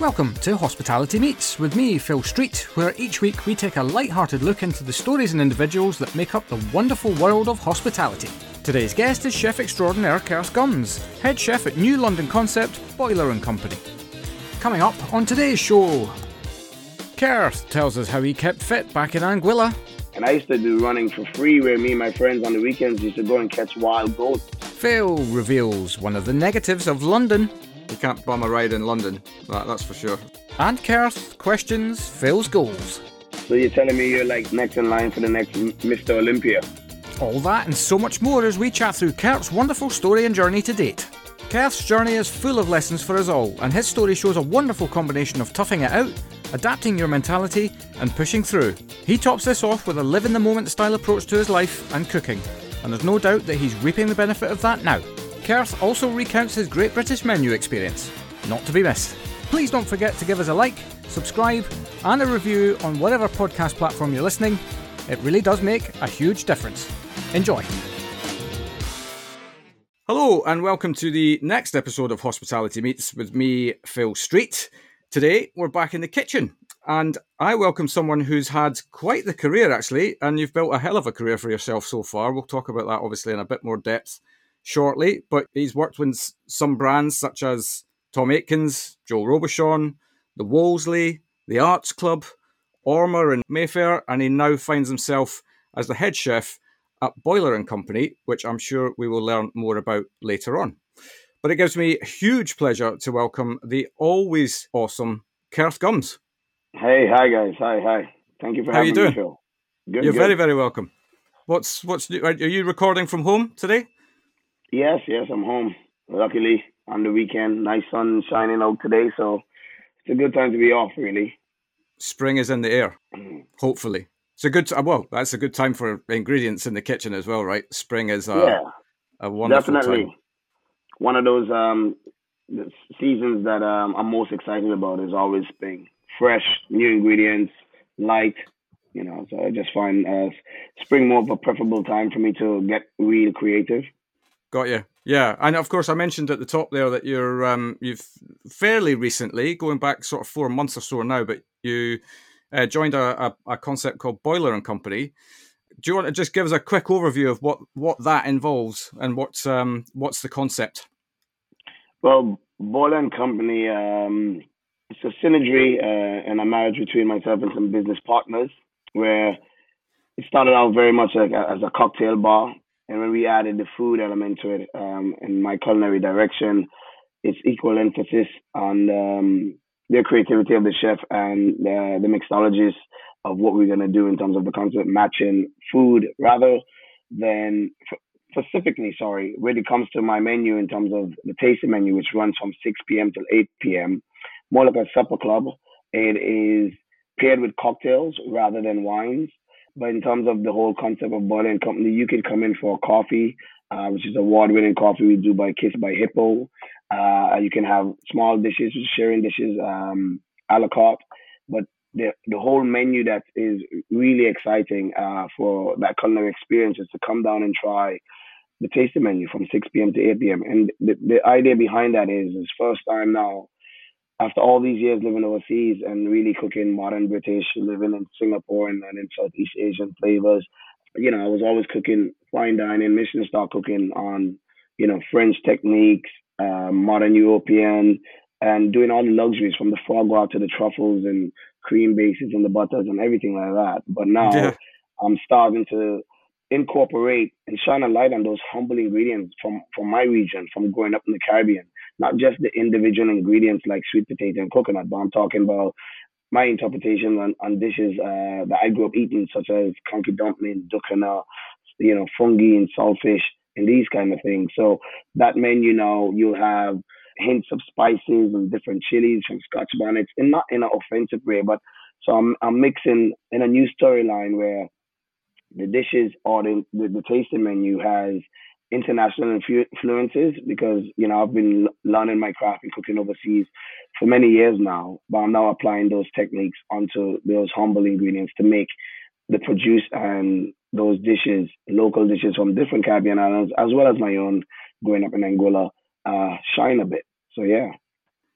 Welcome to Hospitality Meets with me, Phil Street, where each week we take a light-hearted look into the stories and individuals that make up the wonderful world of hospitality. Today's guest is chef extraordinaire Kerth Gumbs, head chef at New London Concept Boiler and Company. Coming up on today's show, Kerth tells us how he kept fit back in Anguilla. And I used to do running for free where me and my friends on the weekends used to go and catch wild goats. Phil reveals one of the negatives of London you can't bum a ride in London, that, that's for sure. And Kerth questions Phil's goals. So you're telling me you're like next in line for the next Mr. Olympia? All that and so much more as we chat through Kerth's wonderful story and journey to date. Kerth's journey is full of lessons for us all, and his story shows a wonderful combination of toughing it out, adapting your mentality, and pushing through. He tops this off with a live in the moment style approach to his life and cooking, and there's no doubt that he's reaping the benefit of that now. Kerth also recounts his Great British menu experience. Not to be missed. Please don't forget to give us a like, subscribe, and a review on whatever podcast platform you're listening. It really does make a huge difference. Enjoy. Hello, and welcome to the next episode of Hospitality Meets with me, Phil Street. Today, we're back in the kitchen, and I welcome someone who's had quite the career, actually, and you've built a hell of a career for yourself so far. We'll talk about that, obviously, in a bit more depth shortly, but he's worked with some brands such as Tom Aikens, Joel Robuchon, the Wolseley, the Arts Club, Ormer and Mayfair, and he now finds himself as the head chef at Boiler and Company, which I'm sure we will learn more about later on. But it gives me huge pleasure to welcome the always awesome Kerth Gumbs. Hey, hi guys, hi, hi. Thank you for How having you doing? me, Phil. Good, You're good. very, very welcome. What's what's are you recording from home today? Yes, yes, I'm home. Luckily, on the weekend, nice sun shining out today, so it's a good time to be off, really. Spring is in the air, mm. hopefully. It's a good, well, that's a good time for ingredients in the kitchen as well, right? Spring is a, yeah, a wonderful definitely. time. One of those um, seasons that um, I'm most excited about is always spring. Fresh, new ingredients, light, you know. So I just find uh, spring more of a preferable time for me to get real creative. Got you. Yeah, and of course, I mentioned at the top there that you're um, you've fairly recently, going back sort of four months or so now, but you uh, joined a, a, a, concept called Boiler and Company. Do you want to just give us a quick overview of what, what that involves and what's um, what's the concept? Well, Boiler and Company, um, it's a synergy uh, and a marriage between myself and some business partners, where it started out very much like a, as a cocktail bar and when we added the food element to it, um, in my culinary direction, it's equal emphasis on um, the creativity of the chef and the, the mixologies of what we're going to do in terms of the concept matching food rather than specifically, sorry, when it comes to my menu in terms of the tasting menu, which runs from 6 p.m. till 8 p.m., more like a supper club. It is paired with cocktails rather than wines. But in terms of the whole concept of and Company, you can come in for coffee, uh, which is award-winning coffee we do by Kiss by Hippo. Uh, you can have small dishes, sharing dishes, um, a la carte. But the the whole menu that is really exciting uh, for that culinary experience is to come down and try the tasting menu from 6 p.m. to 8 p.m. And the, the idea behind that is, is first time now after all these years living overseas and really cooking modern British, living in Singapore and, in Southeast Asian flavors, you know, I was always cooking fine dining, Michelin star cooking on, you know, French techniques, uh, modern European, and doing all the luxuries from the foie gras to the truffles and cream bases and the butters and everything like that. But now yeah. I'm starting to incorporate and shine a light on those humble ingredients from from my region, from growing up in the Caribbean. Not just the individual ingredients like sweet potato and coconut, but I'm talking about my interpretation on, on dishes uh, that I grew up eating, such as conky dumpling, dukana, you know, fungi and saltfish, and these kind of things. So that menu now you'll have hints of spices and different chilies from Scotch bonnets, and not in an offensive way, but so I'm I'm mixing in a new storyline where the dishes or the, the, the tasting menu has international influences because you know I've been learning my craft and cooking overseas for many years now, but I'm now applying those techniques onto those humble ingredients to make the produce and those dishes, local dishes from different Caribbean islands, as well as my own growing up in Anguilla, uh, shine a bit. So yeah.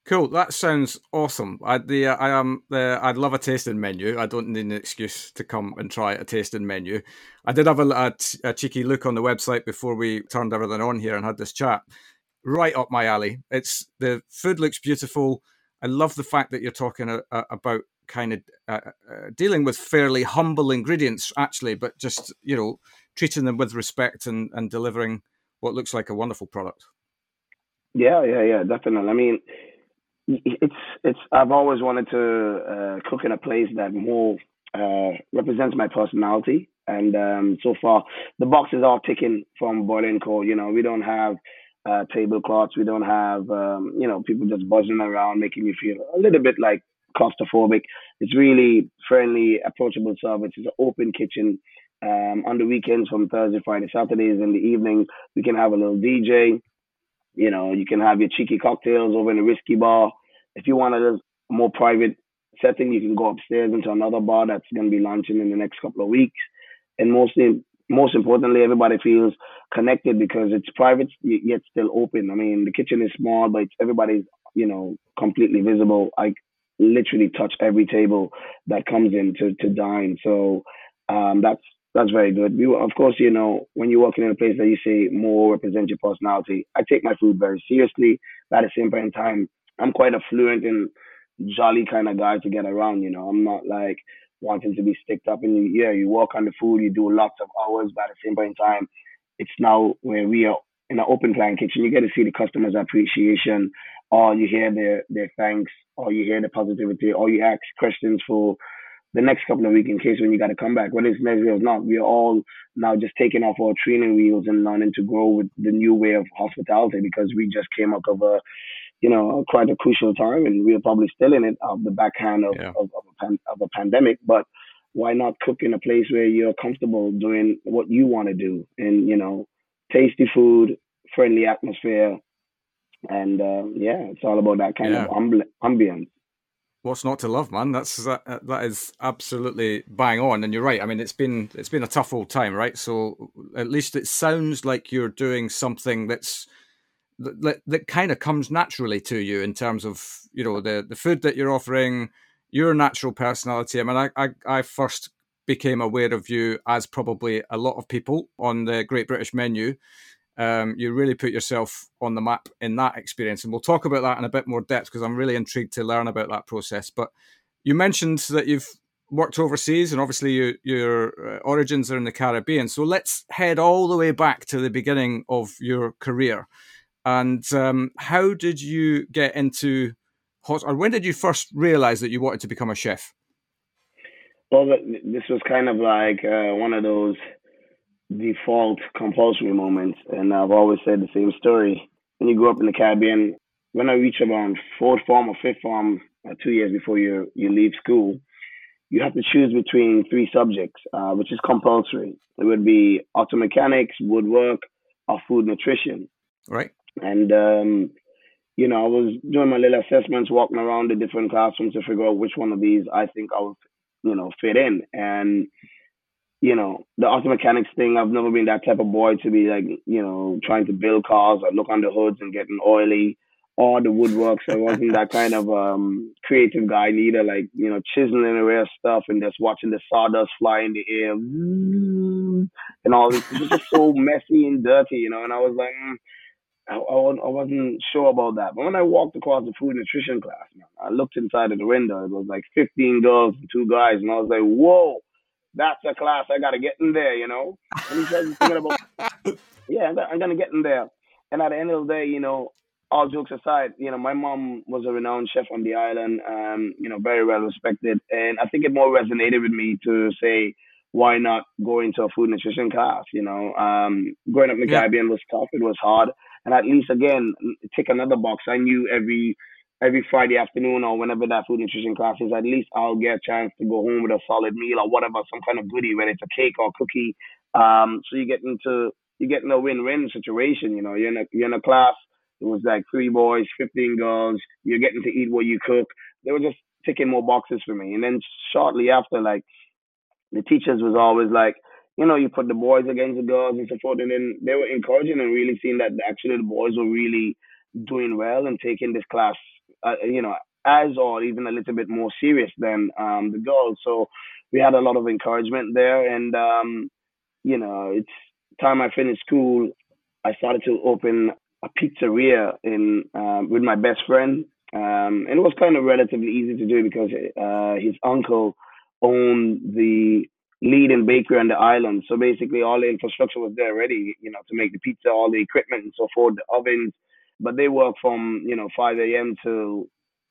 Cool. That sounds awesome. I the I am the I'd love a tasting menu. I don't need an excuse to come and try a tasting menu. I did have a, a, a cheeky look on the website before we turned everything on here and had this chat. Right up my alley. It's the food looks beautiful. I love the fact that you're talking a, about kind of uh, uh, dealing with fairly humble ingredients, actually, but just you know treating them with respect and and delivering what looks like a wonderful product. Yeah, yeah, yeah, definitely. I mean it's it's I've always wanted to uh, cook in a place that more uh, represents my personality, and um, so far the boxes are ticking from Boiling Co. You know, we don't have uh, tablecloths, we don't have um, you know people just buzzing around, making you feel a little bit like claustrophobic. It's really friendly, approachable service. It's an open kitchen. Um, on the weekends, from Thursday, Friday, Saturdays, in the evening, we can have a little DJ. You know, you can have your cheeky cocktails over in the whiskey bar. If you want a more private setting, you can go upstairs into another bar that's going to be launching in the next couple of weeks. And mostly, most importantly, everybody feels connected because it's private yet still open. I mean, the kitchen is small, but everybody's you know completely visible. I literally touch every table that comes in to to dine. So um, that's that's very good. We, of course, you know, when you're working in a place that you say more represent your personality, I take my food very seriously. But at the same point in time, I'm quite a fluent and jolly kind of guy to get around. You know, I'm not like wanting to be sticked up and you, yeah, you work on the food, you do lots of hours, but at the same point in time, it's now where we are in an open plan kitchen. You get to see the customers' appreciation, or you hear their their thanks, or you hear the positivity, or you ask questions for the next couple of weeks in case when you got to come back. Whether it's necessary or not, we're all now just taking off our training wheels and learning to grow with the new way of hospitality because we just came out of a, you know, quite a crucial time and we're probably still in it of the backhand of, yeah. of, of, a pan, of a pandemic. But why not cook in a place where you're comfortable doing what you want to do and, you know, tasty food, friendly atmosphere. And uh, yeah, it's all about that kind yeah. of ambience what's not to love, man? That's that, that is absolutely bang on, and you're right. I mean, it's been it's been a tough old time, right? So at least it sounds like you're doing something that's that, that kind of comes naturally to you in terms of you know the the food that you're offering, your natural personality. I mean, I I, I first became aware of you as probably a lot of people on the Great British Menu um, you really put yourself on the map in that experience. And we'll talk about that in a bit more depth because I'm really intrigued to learn about that process. But you mentioned that you've worked overseas and obviously you, your uh, origins are in the Caribbean. So let's head all the way back to the beginning of your career. And um, how did you get into hot, or when did you first realize that you wanted to become a chef? Well, this was kind of like uh, one of those default compulsory moments. And I've always said the same story. When you grow up in the Caribbean, when I reach around fourth form or fifth form, uh, two years before you you leave school, you have to choose between three subjects, uh, which is compulsory. It would be auto mechanics, woodwork, or food nutrition. Right. And um, you know, I was doing my little assessments, walking around the different classrooms to figure out which one of these I think I would, you know, fit in. And you know, the auto mechanics thing, I've never been that type of boy to be like, you know, trying to build cars or look under hoods and getting oily or the woodworks. I wasn't that kind of um creative guy either, like, you know, chiseling away stuff and just watching the sawdust fly in the air and all this. It was just so messy and dirty, you know, and I was like, mm, I, I, wasn't sure about that. But when I walked across the food nutrition class, man, I looked inside of the window. It was like 15 girls and two guys, and I was like, whoa that's a class I got to get in there, you know. And he thinking about, yeah, I'm gonna get in there. And at the end of the day, you know, all jokes aside, you know, my mom was a renowned chef on the island, um, you know, very well respected, and I think it more resonated with me to say, why not go into a food nutrition class? You know, um, growing up in the yeah. Caribbean was tough, it was hard, and at least again, tick another box. I knew every every Friday afternoon or whenever that food nutrition class is, at least I'll get a chance to go home with a solid meal or whatever, some kind of goodie, whether it's a cake or a cookie. Um, so you get into you get in a win-win situation. You know, you're in a you're in a class. It was like three boys, fifteen girls. You're getting to eat what you cook. They were just ticking more boxes for me. And then shortly after, like the teachers was always like, you know, you put the boys against the girls and so forth. And then they were encouraging and really seeing that actually the boys were really doing well and taking this class uh, you know, as or even a little bit more serious than um, the girls. So we had a lot of encouragement there. And, um, you know, it's time I finished school, I started to open a pizzeria in uh, with my best friend. Um, and it was kind of relatively easy to do because uh, his uncle owned the leading bakery on the island. So basically, all the infrastructure was there ready, you know, to make the pizza, all the equipment and so forth, the ovens. But they work from you know 5 a.m. to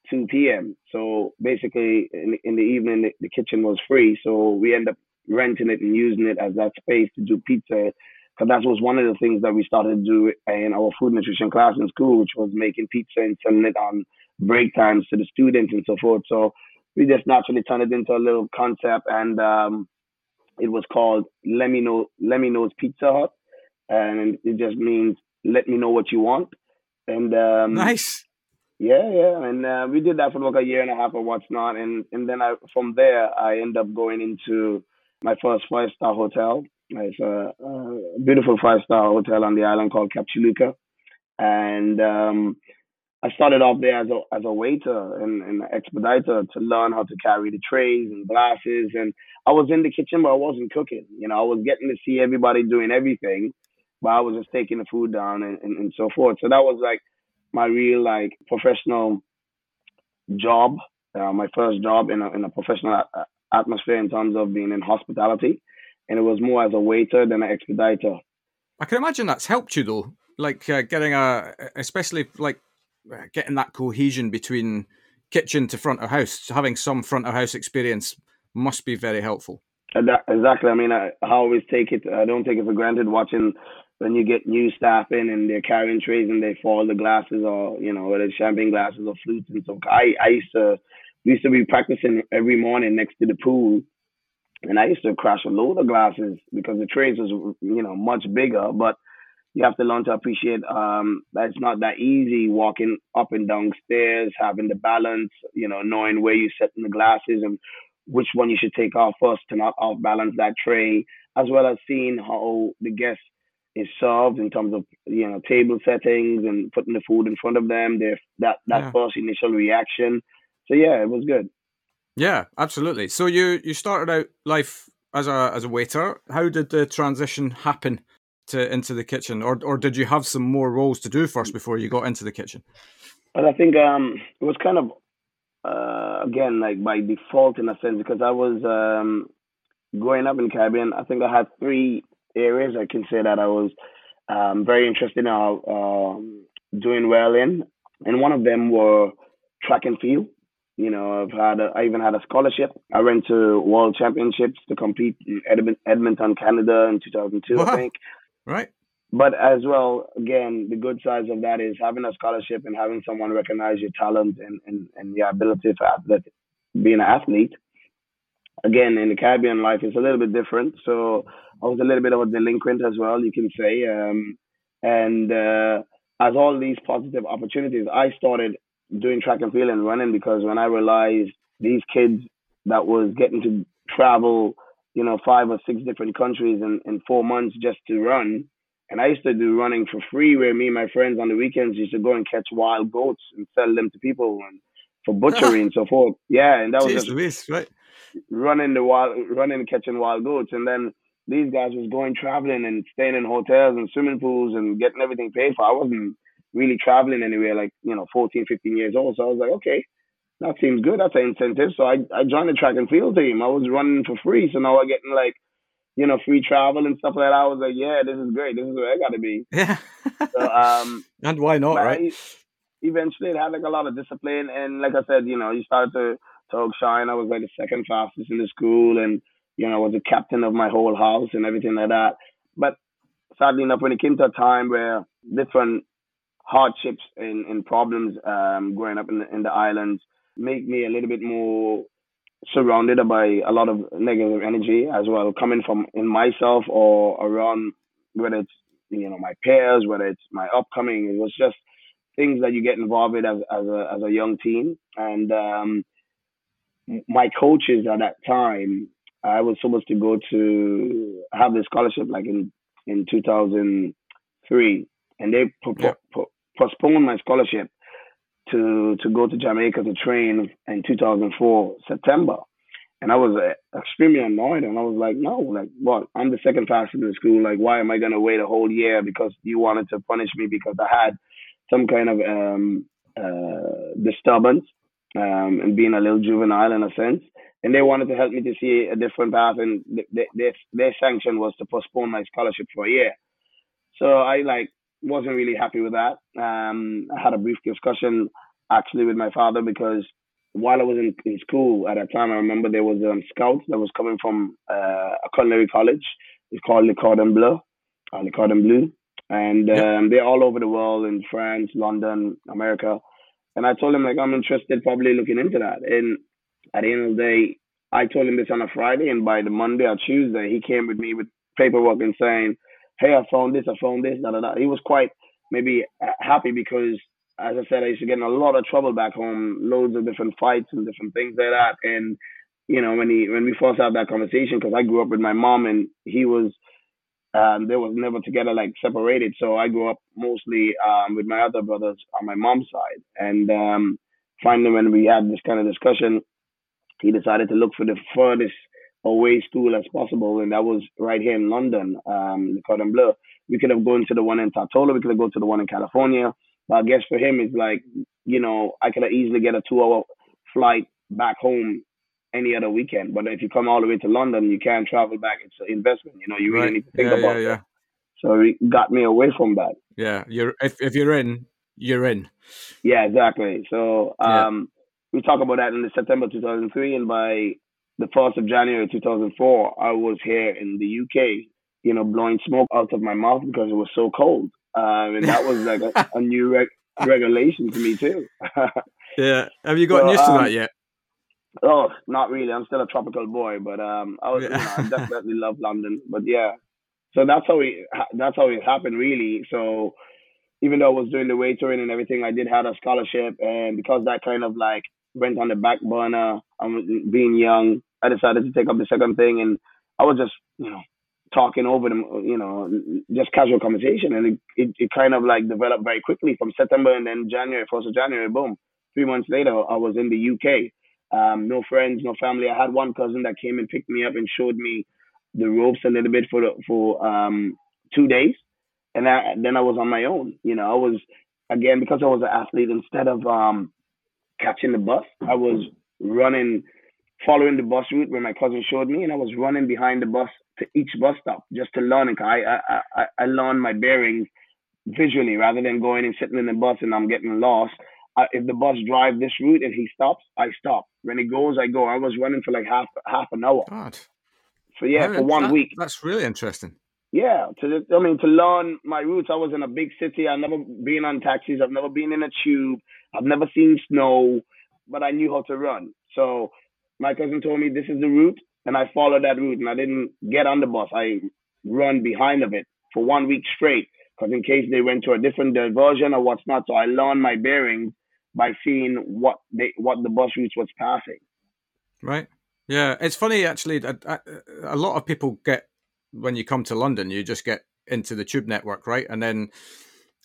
2 p.m. So basically, in, in the evening, the, the kitchen was free. So we end up renting it and using it as that space to do pizza. Because that was one of the things that we started to do in our food nutrition class in school, which was making pizza and selling it on break times to the students and so forth. So we just naturally turned it into a little concept, and um, it was called "Let Me Know." Let Me Know's Pizza Hut, and it just means "Let me know what you want." And um, nice. Yeah, yeah, and uh, we did that for like a year and a half or what's not, and and then I from there I end up going into my first five star hotel. It's a, a beautiful five star hotel on the island called Cap and um, I started off there as a as a waiter and, and expediter to learn how to carry the trays and glasses. And I was in the kitchen, but I wasn't cooking. You know, I was getting to see everybody doing everything, but I was just taking the food down and, and, and so forth. So that was like my real like professional job, uh, my first job in a in a professional atmosphere in terms of being in hospitality, and it was more as a waiter than an expediter. I can imagine that's helped you though, like uh, getting a, especially like getting that cohesion between kitchen to front of house, having some front of house experience must be very helpful. Exactly. I mean, I, I always take it. I don't take it for granted watching when you get new staff in and they're carrying trays and they fall the glasses or you know whether it's champagne glasses or flutes and so. I I used to we used to be practicing every morning next to the pool, and I used to crash a load of glasses because the trays was you know much bigger, but you have to learn to appreciate um, that it's not that easy walking up and down stairs, having the balance, you know, knowing where you're setting the glasses and which one you should take off first to not off balance that tray, as well as seeing how the guest is served in terms of you know table settings and putting the food in front of them. Their that that yeah. first initial reaction. So yeah, it was good. Yeah, absolutely. So you you started out life as a as a waiter. How did the transition happen to into the kitchen, or or did you have some more roles to do first before you got into the kitchen? But I think um, it was kind of uh, again like by default in a sense because I was um, growing up in Caribbean. I think I had three areas I can say that I was um, very interested in uh, doing well in, and one of them were track and field. You know, I've had a, I even had a scholarship. I went to World Championships to compete in Edmonton, Canada in 2002, wow. I think. Right. But as well, again, the good sides of that is having a scholarship and having someone recognize your talent and, and, and your ability for athlete, being an athlete. Again, in the Caribbean life, it's a little bit different. So I was a little bit of a delinquent as well, you can say. Um, and uh, as all these positive opportunities, I started doing track and field and running because when I realized these kids that was getting to travel you know, five or six different countries in, in four months just to run. And I used to do running for free where me and my friends on the weekends used to go and catch wild goats and sell them to people and for butchery and so forth. Yeah, and that was Jeez, just Louise, right? running the wild running catching wild goats. And then these guys was going traveling and staying in hotels and swimming pools and getting everything paid for. I wasn't really traveling anywhere like, you know, 14, 15 years old. So I was like, okay, that seems good. That's an incentive. So I, I joined the track and field team. I was running for free. So now I'm getting like, you know, free travel and stuff like that. I was like, yeah, this is great. This is where I got to be. Yeah. so, um, and why not, right? I, eventually, it had like a lot of discipline. And like I said, you know, you started to talk shine. I was like the second fastest in the school and, you know, I was the captain of my whole house and everything like that. But sadly enough, when it came to a time where different hardships and, and problems um, growing up in the, in the islands, make me a little bit more surrounded by a lot of negative energy as well, coming from in myself or around whether it's you know my peers, whether it's my upcoming. It was just things that you get involved with as as a as a young teen, and um, my coaches at that time, I was supposed to go to have the scholarship like in in 2003, and they po- yeah. po- postponed my scholarship to to go to Jamaica to train in 2004 September, and I was uh, extremely annoyed. And I was like, no, like what? I'm the second fastest in the school. Like, why am I gonna wait a whole year because you wanted to punish me because I had some kind of um, uh, disturbance um, and being a little juvenile in a sense. And they wanted to help me to see a different path, and their their sanction was to postpone my scholarship for a year. So I like wasn't really happy with that. Um, I had a brief discussion actually with my father because while I was in, in school at that time, I remember there was um, scout that was coming from uh, a culinary college. It's called Le Cordon Bleu, uh, Le Cordon Bleu, and um, they're all over the world in France, London, America. And I told him like I'm interested, probably looking into that. And at the end of the day, I told him this on a Friday, and by the Monday or Tuesday, he came with me with paperwork and saying, "Hey, I found this, I found this." Da, da, da. He was quite maybe happy because, as I said, I used to get in a lot of trouble back home, loads of different fights and different things like that. And you know, when he when we first had that conversation, because I grew up with my mom and he was um, they was never together, like separated. So I grew up mostly um, with my other brothers on my mom's side. And um, finally, when we had this kind of discussion, he decided to look for the furthest away school as possible, and that was right here in London, um, the Cordon Bleu. We could have gone to the one in Tortola, we could have gone to the one in California. But I guess for him, it's like, you know, I could have easily get a two-hour flight back home any other weekend. But if you come all the way to London, you can't travel back. It's an investment. You know, you really right. need to think yeah, about yeah, yeah. So it got me away from that. Yeah, you're if if you're in, you're in. Yeah, exactly. So um, yeah. we talk about that in the September 2003, and by the first of January 2004, I was here in the UK. You know, blowing smoke out of my mouth because it was so cold, um, and that was like a, a new reg- regulation to me too. yeah, have you gotten so, used to um, that yet? Oh, not really. I'm still a tropical boy, but um, I was, yeah. you know, I definitely love London. But yeah, so that's how it that's how it happened, really. So even though I was doing the waitering and everything, I did have a scholarship, and because that kind of like went on the back burner, I'm being young, I decided to take up the second thing, and I was just, you know, talking over them, you know, just casual conversation, and it, it, it kind of like developed very quickly from September and then January, first of January, boom. Three months later, I was in the UK um, no friends, no family. I had one cousin that came and picked me up and showed me the ropes a little bit for the, for um, two days, and I, then I was on my own. You know, I was again because I was an athlete. Instead of um, catching the bus, I was running, following the bus route where my cousin showed me, and I was running behind the bus to each bus stop just to learn. I I I, I learned my bearings visually rather than going and sitting in the bus and I'm getting lost. I, if the bus drive this route and he stops, I stop. When he goes, I go. I was running for like half half an hour. God. So yeah, I for one that, week. That's really interesting. Yeah, to I mean to learn my routes. I was in a big city. I've never been on taxis. I've never been in a tube. I've never seen snow, but I knew how to run. So my cousin told me this is the route, and I followed that route. And I didn't get on the bus. I run behind of it for one week straight, because in case they went to a different diversion or what's not. So I learned my bearings by seeing what they what the bus routes was passing. Right. Yeah, it's funny actually. A, uh, a, lot of people get when you come to London, you just get into the tube network, right, and then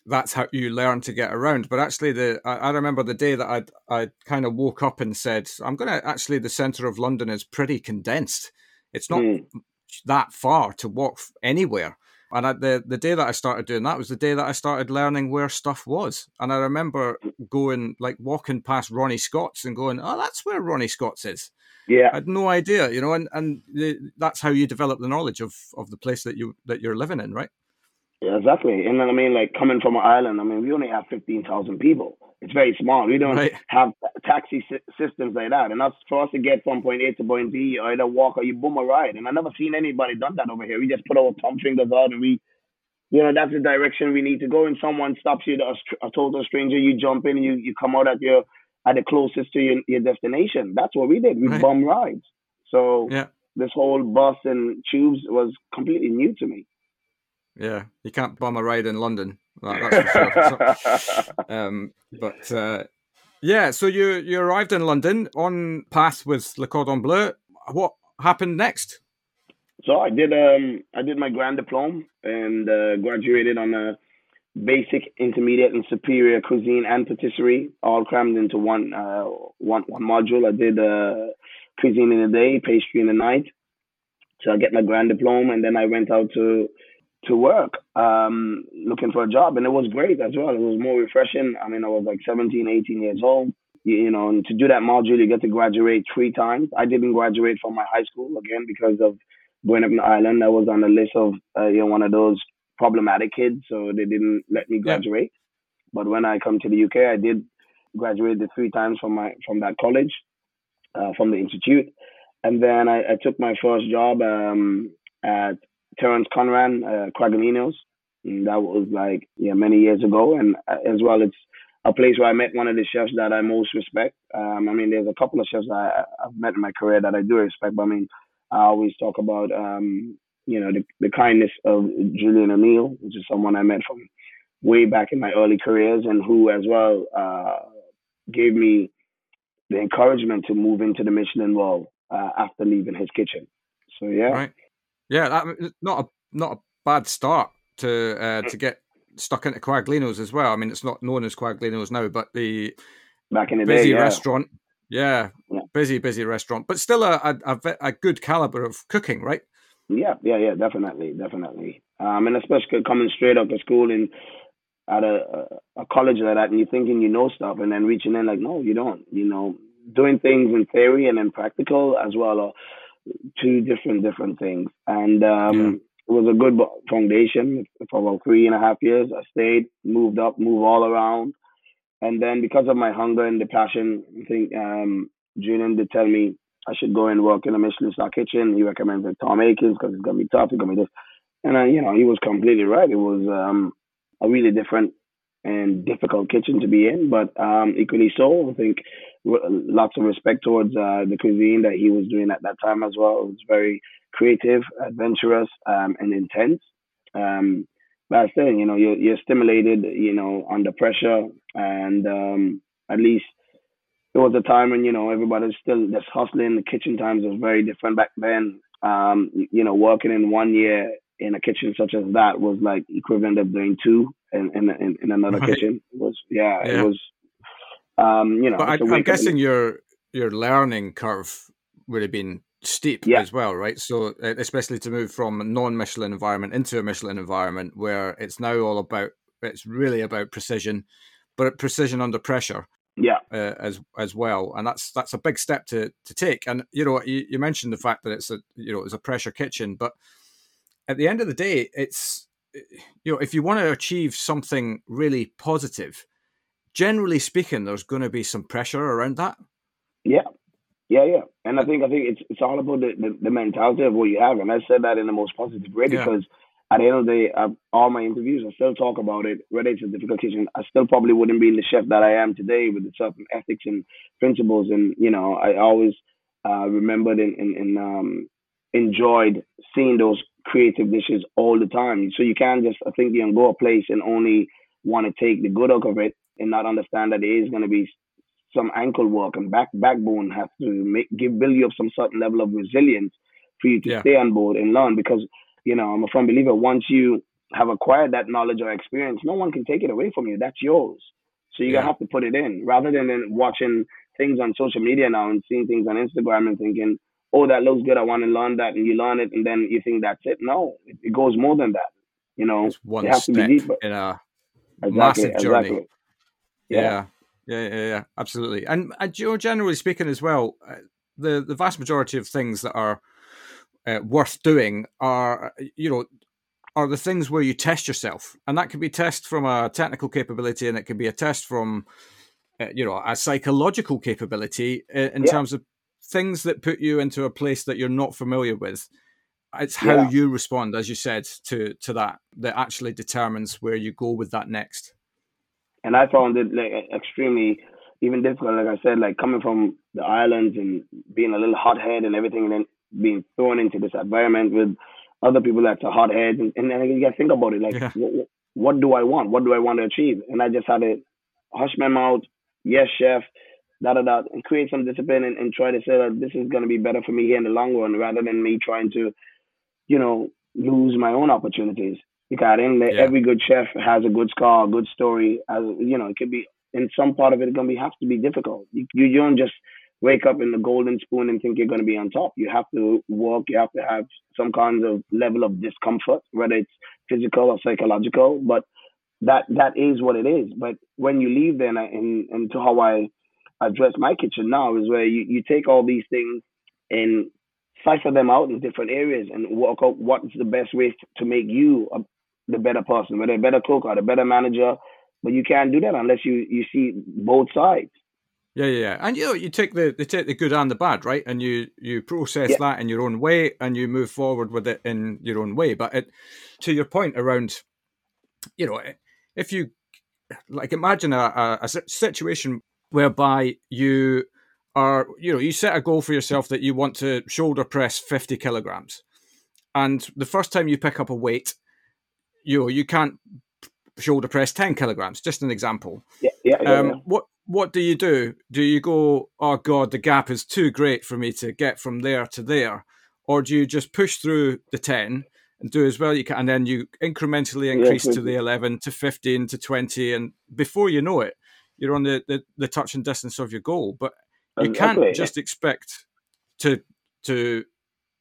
that's how you learn to get around. But actually, the I, I remember the day that I I kind of woke up and said, I'm gonna actually the centre of London is pretty condensed. It's not mm. that far to walk anywhere. And I, the the day that I started doing that was the day that I started learning where stuff was. And I remember going like walking past Ronnie Scott's and going, "Oh, that's where Ronnie Scott's is." Yeah, I had no idea, you know. And and the, that's how you develop the knowledge of of the place that you that you're living in, right? Yeah, exactly. And then I mean, like coming from an island, I mean, we only have fifteen thousand people. It's very small. We don't right. have taxi systems like that. And that's for us to get from point A to point B, you either walk or you boom a ride. And I never seen anybody done that over here. We just put our thumb fingers out and we, you know, that's the direction we need to go. And someone stops you, a, a total stranger, you jump in, and you you come out at your at the closest to your, your destination. That's what we did. We right. bum rides. So yeah. this whole bus and tubes was completely new to me. Yeah, you can't bum a ride in London. sure. um, but uh, yeah, so you you arrived in London on path with Le Cordon Bleu. What happened next? So I did um I did my grand diploma and uh, graduated on a basic, intermediate, and superior cuisine and patisserie, all crammed into one uh, one one module. I did uh, cuisine in the day, pastry in the night. So I get my grand diploma, and then I went out to to work, um, looking for a job, and it was great as well. It was more refreshing. I mean, I was like 17, 18 years old. You, you know, and to do that module, you get to graduate three times. I didn't graduate from my high school again because of growing up in Ireland. I was on the list of uh, you know one of those problematic kids, so they didn't let me graduate. Yeah. But when I come to the UK, I did graduate the three times from my from that college, uh, from the institute, and then I, I took my first job um, at Terence Conran, uh, Quaglinos. That was like yeah many years ago, and uh, as well it's a place where I met one of the chefs that I most respect. Um, I mean, there's a couple of chefs I, I've met in my career that I do respect, but I mean, I always talk about um, you know, the, the kindness of Julian O'Neill, which is someone I met from way back in my early careers and who as well uh, gave me the encouragement to move into the Michelin world uh, after leaving his kitchen. So yeah, right, yeah, that, not a not a bad start to uh, to get stuck into Quaglinos as well. I mean, it's not known as Quaglinos now, but the back in the busy day, yeah. restaurant, yeah, yeah, busy busy restaurant, but still a, a, a good caliber of cooking, right? Yeah, yeah, yeah, definitely, definitely. Um, and especially coming straight up to school and at a, a college like that, and you're thinking you know stuff, and then reaching in like, no, you don't. You know, doing things in theory and in practical as well are two different different things. And um, yeah. it was a good foundation for about three and a half years. I stayed, moved up, moved all around, and then because of my hunger and the passion, I think um, Julian did tell me I should go and work in a Michelin star kitchen. He recommended Tom Aikens because it's gonna be tough. It's gonna be this, and uh, you know he was completely right. It was um, a really different and difficult kitchen to be in, but um, equally so. I think lots of respect towards uh, the cuisine that he was doing at that time as well. It was very creative, adventurous, um, and intense. Um, but I still, you know, you're, you're stimulated, you know, under pressure, and um, at least it was a time when you know everybody was still just hustling. The kitchen times was very different back then. Um, you know, working in one year in a kitchen such as that was like equivalent of doing two in in, in, in another right. kitchen. It was yeah, yeah, it was. Um, you know, but I, am guessing your your learning curve would have been steep yeah. as well, right? So especially to move from a non-Michelin environment into a Michelin environment where it's now all about it's really about precision, but precision under pressure yeah uh, as as well and that's that's a big step to to take and you know you, you mentioned the fact that it's a you know it's a pressure kitchen but at the end of the day it's you know if you want to achieve something really positive generally speaking there's going to be some pressure around that yeah yeah yeah and i think i think it's it's all about the, the, the mentality of what you have and i said that in the most positive way yeah. because at the end of the day, uh, all my interviews, I still talk about it. Whether it's a difficult kitchen, I still probably wouldn't be the chef that I am today with the certain ethics and principles. And you know, I always uh, remembered and, and, and um, enjoyed seeing those creative dishes all the time. So you can't just, I think, you can go a place and only want to take the good out of it and not understand that there is going to be some ankle work and back backbone have to make give build you up some certain level of resilience for you to yeah. stay on board and learn because you know, I'm a firm believer once you have acquired that knowledge or experience, no one can take it away from you. That's yours. So you yeah. have to put it in rather than watching things on social media now and seeing things on Instagram and thinking, oh, that looks good. I want to learn that. And you learn it and then you think that's it. No, it, it goes more than that. You know, it's one step in a exactly, massive journey. Exactly. Yeah. yeah. Yeah, yeah, yeah, absolutely. And, and generally speaking, as well, uh, the the vast majority of things that are uh, worth doing are you know are the things where you test yourself, and that can be test from a technical capability, and it can be a test from uh, you know a psychological capability in, in yeah. terms of things that put you into a place that you're not familiar with. It's how yeah. you respond, as you said, to to that that actually determines where you go with that next. And I found it like extremely even difficult. Like I said, like coming from the islands and being a little hothead and everything, and then being thrown into this environment with other people that's a hothead, and, and then you got to think about it like, yeah. what, what do I want? What do I want to achieve? And I just had to hush my mouth, yes, chef, da da da, and create some discipline and, and try to say that this is going to be better for me here in the long run rather than me trying to, you know, lose my own opportunities. You got in there. Yeah. Every good chef has a good scar, a good story. As you know, it could be in some part of it. It's gonna be have to be difficult. You, you don't just wake up in the golden spoon and think you're going to be on top. You have to work. You have to have some kinds of level of discomfort, whether it's physical or psychological. But that that is what it is. But when you leave then, and and to how I address my kitchen now is where you, you take all these things and cipher them out in different areas and work out what's the best way to make you a, the better person, whether a better cook or a better manager. But you can't do that unless you you see both sides. Yeah, yeah, yeah. And you know, you take the you take the good and the bad, right? And you you process yeah. that in your own way, and you move forward with it in your own way. But it, to your point around, you know, if you like imagine a, a, a situation whereby you are, you know, you set a goal for yourself that you want to shoulder press fifty kilograms, and the first time you pick up a weight, you know, you can't shoulder press 10 kilograms just an example yeah, yeah, yeah, um, what what do you do? Do you go, oh God, the gap is too great for me to get from there to there? Or do you just push through the 10 and do as well you can, and then you incrementally increase to the 11 to 15 to 20, and before you know it, you're on the, the, the touch and distance of your goal. But you can't just expect to to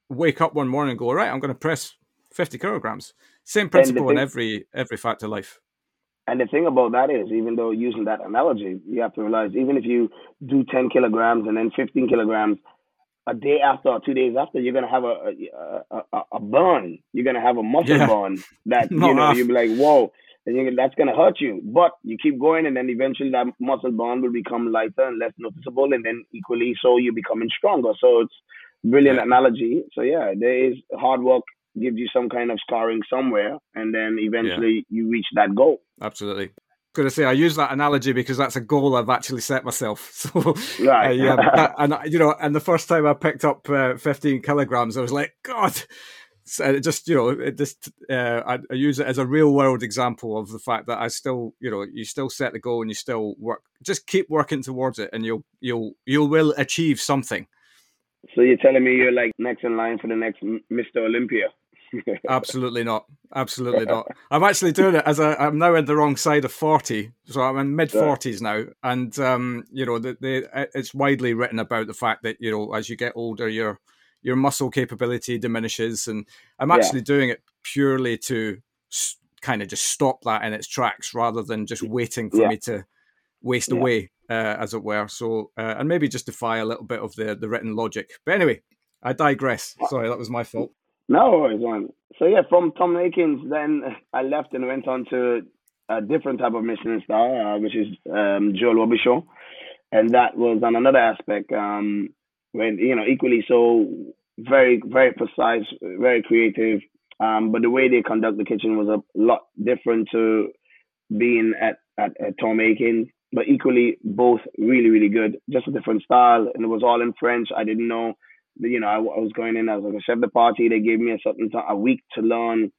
wake up one morning and go, all right, I'm going to press 50 kilograms. Same principle thing, in every every fact of life. And the thing about that is, even though using that analogy, you have to realize even if you do 10 kilograms and then 15 kilograms, a day after or two days after, you're gonna have a a, a, a burn. You're gonna have a muscle yeah. burn that you know you'll be like, whoa, and that's gonna hurt you. But you keep going, and then eventually that muscle burn will become lighter and less noticeable, and then equally so you're becoming stronger. So it's brilliant yeah. analogy. So yeah, there is hard work gives you some kind of scarring somewhere, and then eventually yeah. you reach that goal. Absolutely. Going to say I use that analogy because that's a goal I've actually set myself. So, right, uh, yeah, that, and you know, and the first time I picked up uh, 15 kilograms, I was like, God, so just you know it just uh, I, I, use it as a real world example of the fact that I still you know you still set the goal and you still work just keep working towards it and you'll you'll you will achieve something. So you're telling me you're like next in line for the next Mr. Olympia? Absolutely not. Absolutely not. I'm actually doing it as a. I'm now in the wrong side of forty, so I'm in mid forties now, and um, you know, the, the it's widely written about the fact that you know, as you get older, your your muscle capability diminishes, and I'm actually yeah. doing it purely to kind of just stop that in its tracks, rather than just waiting for yeah. me to waste yeah. away, uh, as it were. So, uh, and maybe just defy a little bit of the the written logic. But anyway, I digress. Sorry, that was my fault. No worries, man. So yeah, from Tom Aikens, then I left and went on to a different type of Michelin star, uh, which is um, Joel Robuchon, and that was on another aspect. Um, when you know, equally so, very very precise, very creative. Um, but the way they conduct the kitchen was a lot different to being at at, at Tom Aiken. But equally, both really really good. Just a different style, and it was all in French. I didn't know you know, I, I was going in as like a chef de partie. They gave me a certain time, a week to learn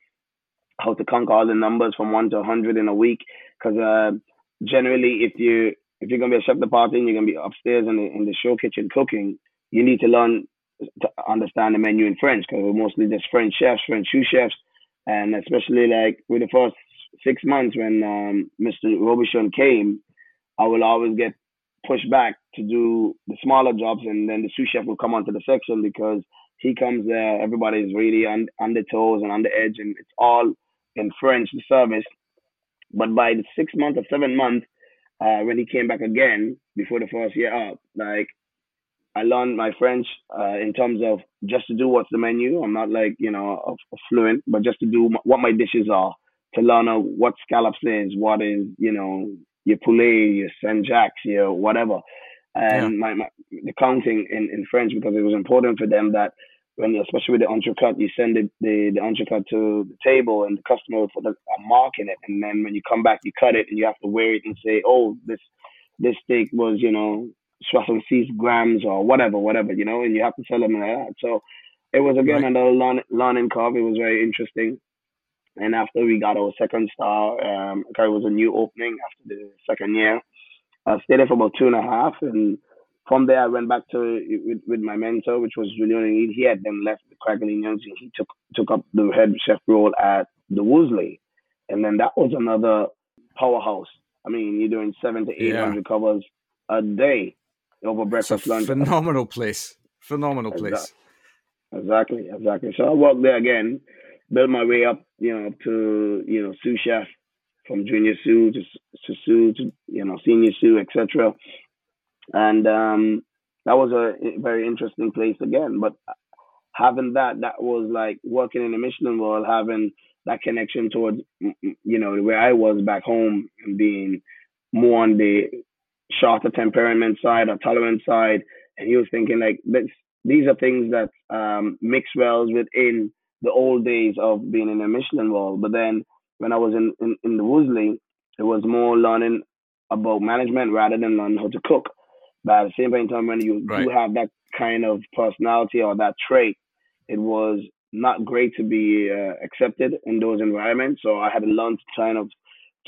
how to conquer all the numbers from one to hundred in a week. Because uh, generally, if you if you're gonna be a chef de partie and you're gonna be upstairs in the in the show kitchen cooking, you need to learn to understand the menu in French because we're mostly just French chefs, French sous chefs, and especially like with the first six months when um, Mr. Robuchon came, I will always get pushed back to do the smaller jobs, and then the sous chef will come onto the section because he comes there. Everybody's really on on the toes and on the edge, and it's all in French the service. But by the six month or seven month, uh, when he came back again before the first year up, like I learned my French uh, in terms of just to do what's the menu. I'm not like you know a, a fluent, but just to do what my dishes are, to learn uh, what scallops is, what is you know your poulet, your Saint Jacques, your whatever. And yeah. my, my, the counting in, in French because it was important for them that when especially with the entrecote, you send the, the, the entrecote to the table and the customer for put a, a mark in it, and then when you come back, you cut it and you have to weigh it and say, oh, this this steak was you know 66 grams or whatever, whatever, you know, and you have to tell them like that. So it was again right. another learn, learning curve. It was very interesting. And after we got our second star, um, it was a new opening after the second year. I stayed there for about two and a half, and from there I went back to with, with my mentor, which was Julian. He had then left the Craig and he took took up the head chef role at the Wolseley, and then that was another powerhouse. I mean, you're doing seven to eight hundred yeah. covers a day over breakfast lunch. Phenomenal place. Phenomenal place. Exactly, exactly. So I worked there again, built my way up, you know, to you know sous chef, from junior sous to, to sous to you know senior sous, etc. And um, that was a very interesting place again. But having that, that was like working in the Michelin world, having that connection towards you know where I was back home and being more on the shorter temperament side or tolerant side, and he was thinking like this, these are things that um, mix well within the old days of being in a Michelin world. But then when I was in, in, in the Wolseley, it was more learning about management rather than learning how to cook. But at the same time, when you right. do have that kind of personality or that trait, it was not great to be uh, accepted in those environments. So I had to learn to kind of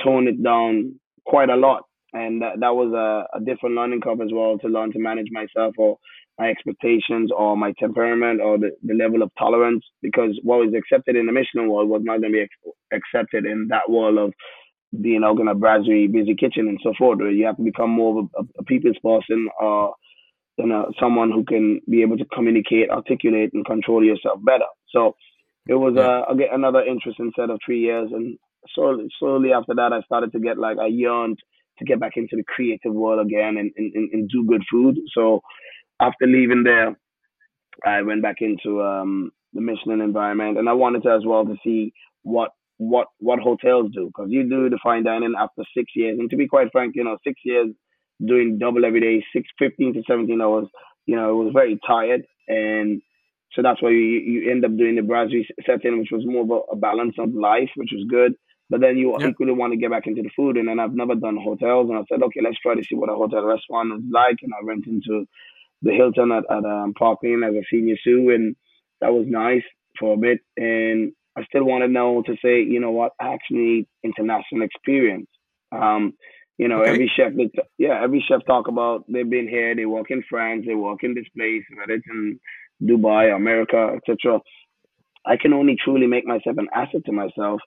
tone it down quite a lot. And that, that was a, a different learning curve as well to learn to manage myself or my expectations or my temperament or the, the level of tolerance because what was accepted in the Michelin world was not going to be ex- accepted in that world of being out in a brasserie, busy kitchen and so forth. You have to become more of a, a people's person or you know, someone who can be able to communicate, articulate, and control yourself better. So it was yeah. uh, again another interesting set of three years, and slowly, slowly after that, I started to get like I yearned to get back into the creative world again and, and, and do good food. So after leaving there, I went back into um, the Michelin environment, and I wanted to as well to see what what what hotels do because you do the fine dining after six years, and to be quite frank, you know, six years doing double every day, six fifteen to seventeen hours, you know, it was very tired, and so that's why you you end up doing the brasserie setting, which was more of a, a balance of life, which was good. But then you yep. equally want to get back into the food, and then I've never done hotels, and I said, okay, let's try to see what a hotel restaurant is like, and I went into the Hilton at, at um, Park Lane as a senior sous, and that was nice for a bit. And I still want to know to say, you know what, I actually need international experience. Um, you know, okay. every chef, that, yeah, every chef talk about they've been here, they work in France, they work in this place, whether it's in Dubai, America, etc. I can only truly make myself an asset to myself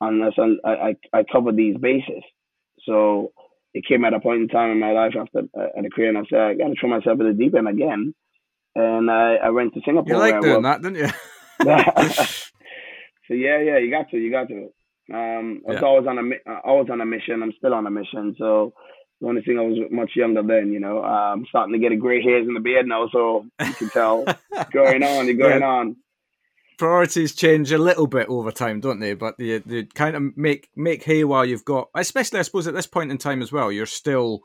unless I, I, I cover these bases. So it came at a point in time in my life after uh, a career, and I said I got to throw myself in the deep end again. And I, I went to Singapore. You like doing that, didn't you? so yeah, yeah, you got to, you got to. Um, I was yeah. always on a, uh, always on a mission. I'm still on a mission. So the only thing I was much younger then, you know, I'm starting to get a gray hairs in the beard now, so you can tell going on, you're going yeah. on priorities change a little bit over time, don't they? But they, they kind of make make hay while you've got, especially I suppose at this point in time as well. You're still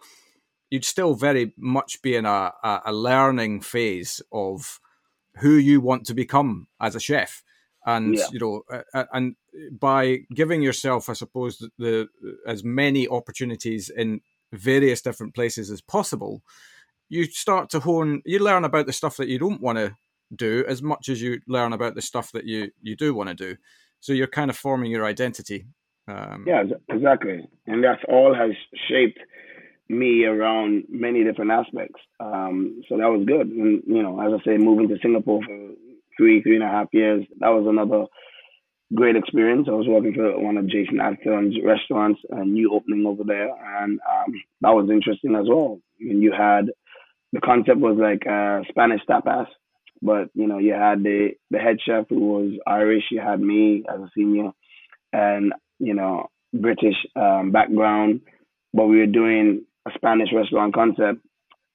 you'd still very much be in a, a, learning phase of who you want to become as a chef, and yeah. you know, and by giving yourself, I suppose, the, the as many opportunities in various different places as possible, you start to hone. You learn about the stuff that you don't want to do as much as you learn about the stuff that you you do want to do. So you're kind of forming your identity. Um, yeah, exactly, and that's all has shaped me around many different aspects. Um, so that was good. And you know, as I say, moving to Singapore for three three and a half years, that was another great experience. I was working for one of Jason Atherton's restaurants, a new opening over there, and um, that was interesting as well. I And you had the concept was like uh, Spanish tapas, but you know, you had the the head chef who was Irish. You had me as a senior, and you know, British um, background. But we were doing a Spanish restaurant concept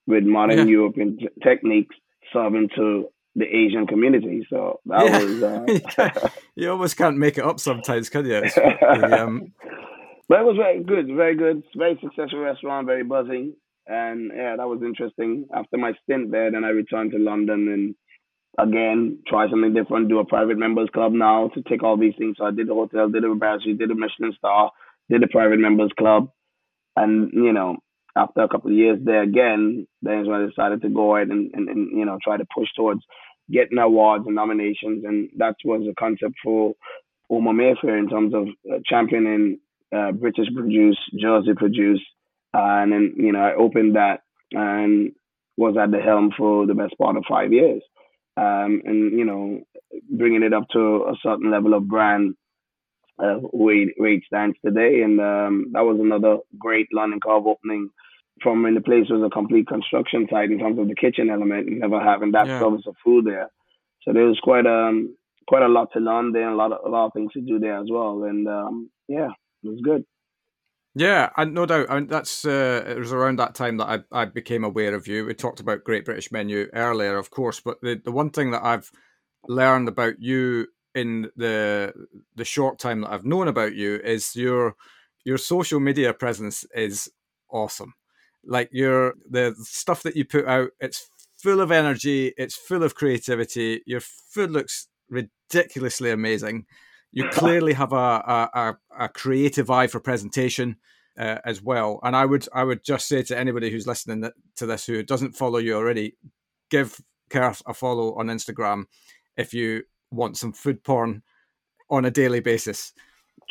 with modern yeah. European t- techniques, serving to the Asian community. So that yeah. was. Uh, you almost can't make it up sometimes, can you? The, um... But it was very good, very good, very successful restaurant, very buzzing, and yeah, that was interesting. After my stint there, then I returned to London and again, try something different, do a private members club now to take all these things. So I did the hotel, did a brasserie, did a Michelin star, did a private members club. And, you know, after a couple of years there again, then is when I decided to go ahead and, and, and, you know, try to push towards getting awards and nominations. And that was the concept for Oma Mayfair in terms of uh, championing uh, British produce, Jersey produce. Uh, and then, you know, I opened that and was at the helm for the best part of five years um, and you know bringing it up to a certain level of brand uh, where, where it stands today. And um, that was another great London Carve opening from when the place was a complete construction site in terms of the kitchen element and never having that yeah. service of food there. So there was quite um quite a lot to learn there, and a lot of a lot of things to do there as well. And um, yeah, it was good. Yeah, and no doubt. I mean, that's uh, it was around that time that I, I became aware of you. We talked about Great British Menu earlier, of course, but the, the one thing that I've learned about you in the the short time that I've known about you is your your social media presence is awesome. Like your the stuff that you put out, it's full of energy, it's full of creativity. Your food looks ridiculously amazing. You clearly have a, a, a creative eye for presentation uh, as well. And I would I would just say to anybody who's listening to this who doesn't follow you already, give Kerth a follow on Instagram if you want some food porn on a daily basis.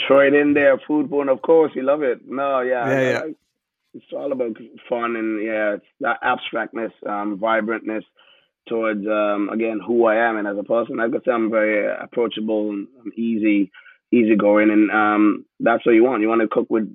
Throw it in there, food porn. Of course, you love it. No, yeah, yeah, yeah. it's all about fun and yeah, it's that abstractness, um, vibrantness towards um, again who I am and as a person. Like I said, I'm very approachable and easy, easygoing, and um, that's what you want. You want to cook with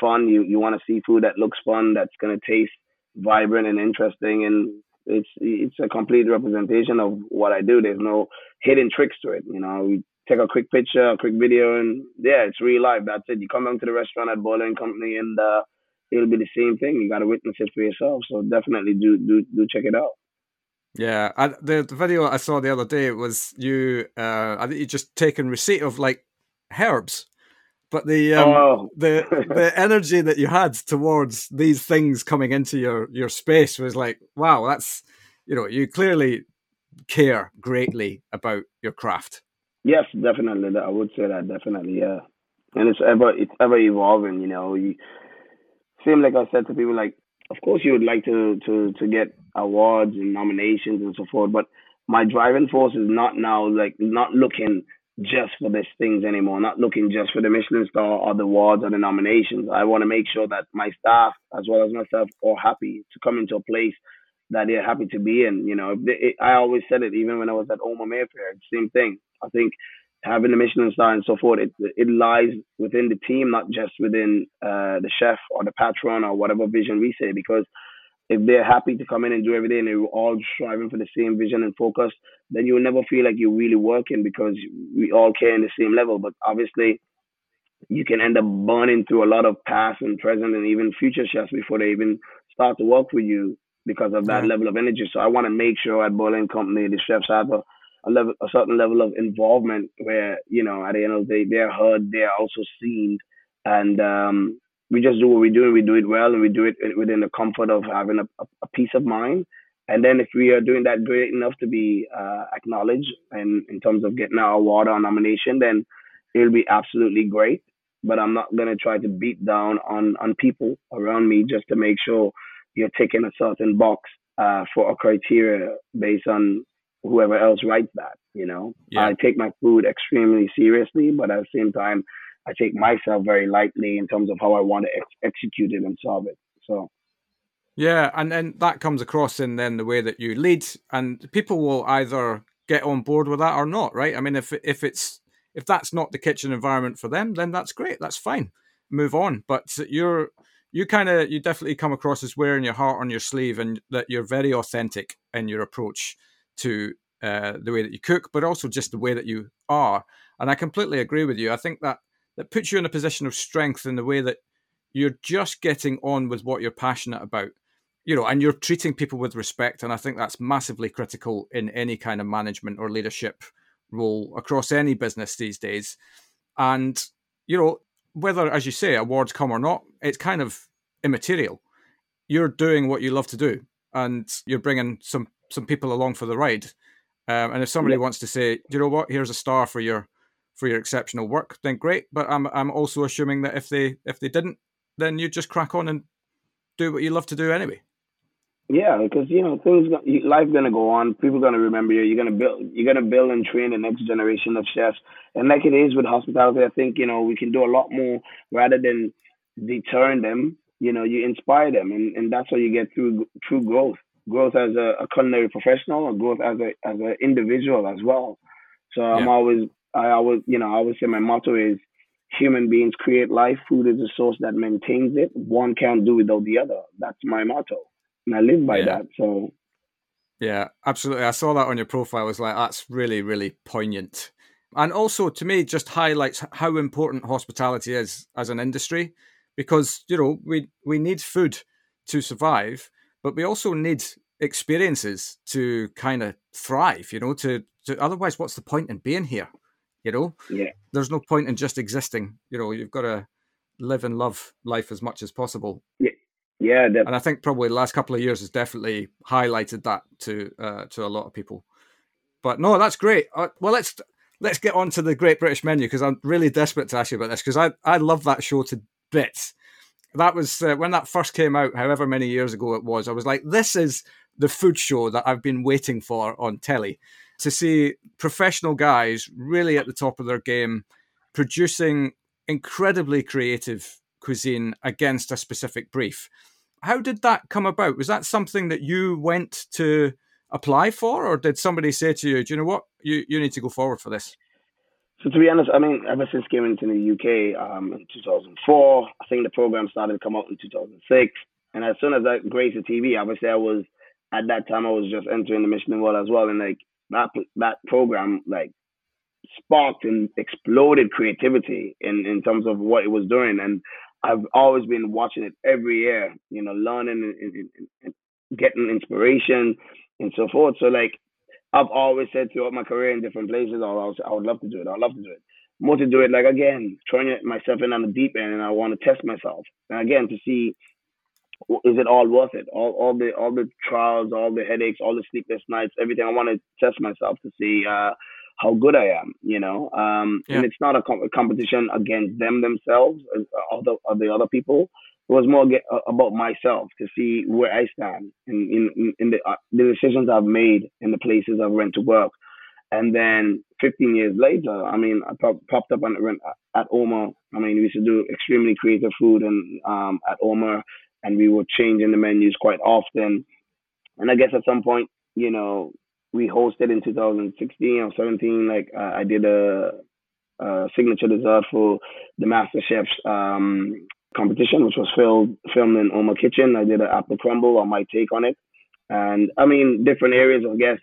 fun. You you want to see food that looks fun, that's gonna taste vibrant and interesting, and it's it's a complete representation of what I do. There's no hidden tricks to it. You know, we take a quick picture, a quick video, and yeah, it's real life. That's it. You come down to the restaurant at and Company, and uh, it'll be the same thing. You got to witness it for yourself. So definitely do do do check it out. Yeah, I, the the video I saw the other day was you. Uh, I think you just taken receipt of like herbs, but the um, oh. the the energy that you had towards these things coming into your your space was like, wow, that's you know, you clearly care greatly about your craft. Yes, definitely. I would say that definitely, yeah. And it's ever it's ever evolving. You know, you same like I said to people, like of course you would like to to to get awards and nominations and so forth, but my driving force is not now like not looking just for these things anymore, not looking just for the Michelin star or the awards or the nominations. I want to make sure that my staff as well as myself are happy to come into a place that they're happy to be in. You know, I always said it even when I was at Oma Mayfair, same thing. I think having the Michelin star and so forth, it it lies within the team, not just within uh, the chef or the patron or whatever vision we say. Because if they're happy to come in and do everything and they're all striving for the same vision and focus, then you'll never feel like you're really working because we all care in the same level. But obviously, you can end up burning through a lot of past and present and even future chefs before they even start to work with you because of that yeah. level of energy. So I want to make sure at and Company the chefs have a a level, a certain level of involvement where you know at the end of the day they're heard, they're also seen, and um, we just do what we do and we do it well and we do it within the comfort of having a, a peace of mind. And then if we are doing that great enough to be uh, acknowledged and in terms of getting our award or nomination, then it'll be absolutely great. But I'm not gonna try to beat down on on people around me just to make sure you're ticking a certain box uh, for a criteria based on whoever else writes that. You know, yeah. I take my food extremely seriously, but at the same time, I take myself very lightly in terms of how I want to ex- execute it and solve it. So. Yeah, and then that comes across in then the way that you lead, and people will either get on board with that or not, right? I mean, if if it's if that's not the kitchen environment for them, then that's great, that's fine, move on. But you're you kind of you definitely come across as wearing your heart on your sleeve, and that you're very authentic in your approach to uh, the way that you cook, but also just the way that you are. And I completely agree with you. I think that that puts you in a position of strength in the way that you're just getting on with what you're passionate about, you know, and you're treating people with respect. And I think that's massively critical in any kind of management or leadership role across any business these days. And you know, whether, as you say, awards come or not, it's kind of immaterial. You're doing what you love to do, and you're bringing some some people along for the ride. Um, and if somebody wants to say, "Do you know what, here's a star for your for your exceptional work, then great. But I'm I'm also assuming that if they if they didn't, then you just crack on and do what you love to do anyway. Yeah, because you know things, life's gonna go on. People are gonna remember you. You're gonna build, you're gonna build and train the next generation of chefs. And like it is with hospitality, I think you know we can do a lot more rather than deterring them. You know, you inspire them, and, and that's how you get through true growth growth as a, a culinary professional or growth as a as an individual as well. So I'm always I always you know I always say my motto is human beings create life. Food is the source that maintains it. One can't do without the other. That's my motto, and I live by yeah. that. So, yeah, absolutely. I saw that on your profile. I was like, that's really, really poignant, and also to me, just highlights how important hospitality is as an industry, because you know we we need food to survive, but we also need experiences to kind of thrive. You know, to, to otherwise, what's the point in being here? You know, yeah. There's no point in just existing. You know, you've got to live and love life as much as possible. Yeah, yeah. And I think probably the last couple of years has definitely highlighted that to uh, to a lot of people. But no, that's great. Uh, well, let's let's get on to the Great British Menu because I'm really desperate to ask you about this because I I love that show to bits. That was uh, when that first came out, however many years ago it was. I was like, this is the food show that I've been waiting for on telly to see professional guys really at the top of their game producing incredibly creative cuisine against a specific brief. How did that come about? Was that something that you went to apply for, or did somebody say to you, "Do you know what? You you need to go forward for this"? So to be honest, I mean, ever since coming to the UK um, in 2004, I think the program started to come out in 2006, and as soon as I graced the TV, obviously I was at that time I was just entering the Michelin world as well, and like that that program like sparked and exploded creativity in in terms of what it was doing, and I've always been watching it every year, you know, learning and, and, and getting inspiration and so forth. So like I've always said throughout my career in different places, oh, I, was, I would love to do it. I would love to do it. More to do it, like again, throwing myself in on the deep end, and I want to test myself. And again, to see is it all worth it? All all the all the trials, all the headaches, all the sleepless nights, everything. I want to test myself to see uh, how good I am. You know, um, yeah. and it's not a, com- a, competition against them themselves, uh, other the other people. It was more get, uh, about myself to see where I stand in in, in the uh, the decisions I've made and the places I've went to work. And then 15 years later, I mean, I pop, popped up at Oma. I mean, we used to do extremely creative food and um, at Oma and we were changing the menus quite often. And I guess at some point, you know, we hosted in 2016 or 17. Like uh, I did a, a, signature dessert for the MasterChef's um, competition, which was filmed filmed in Oma Kitchen. I did an apple crumble on my take on it, and I mean different areas. I guess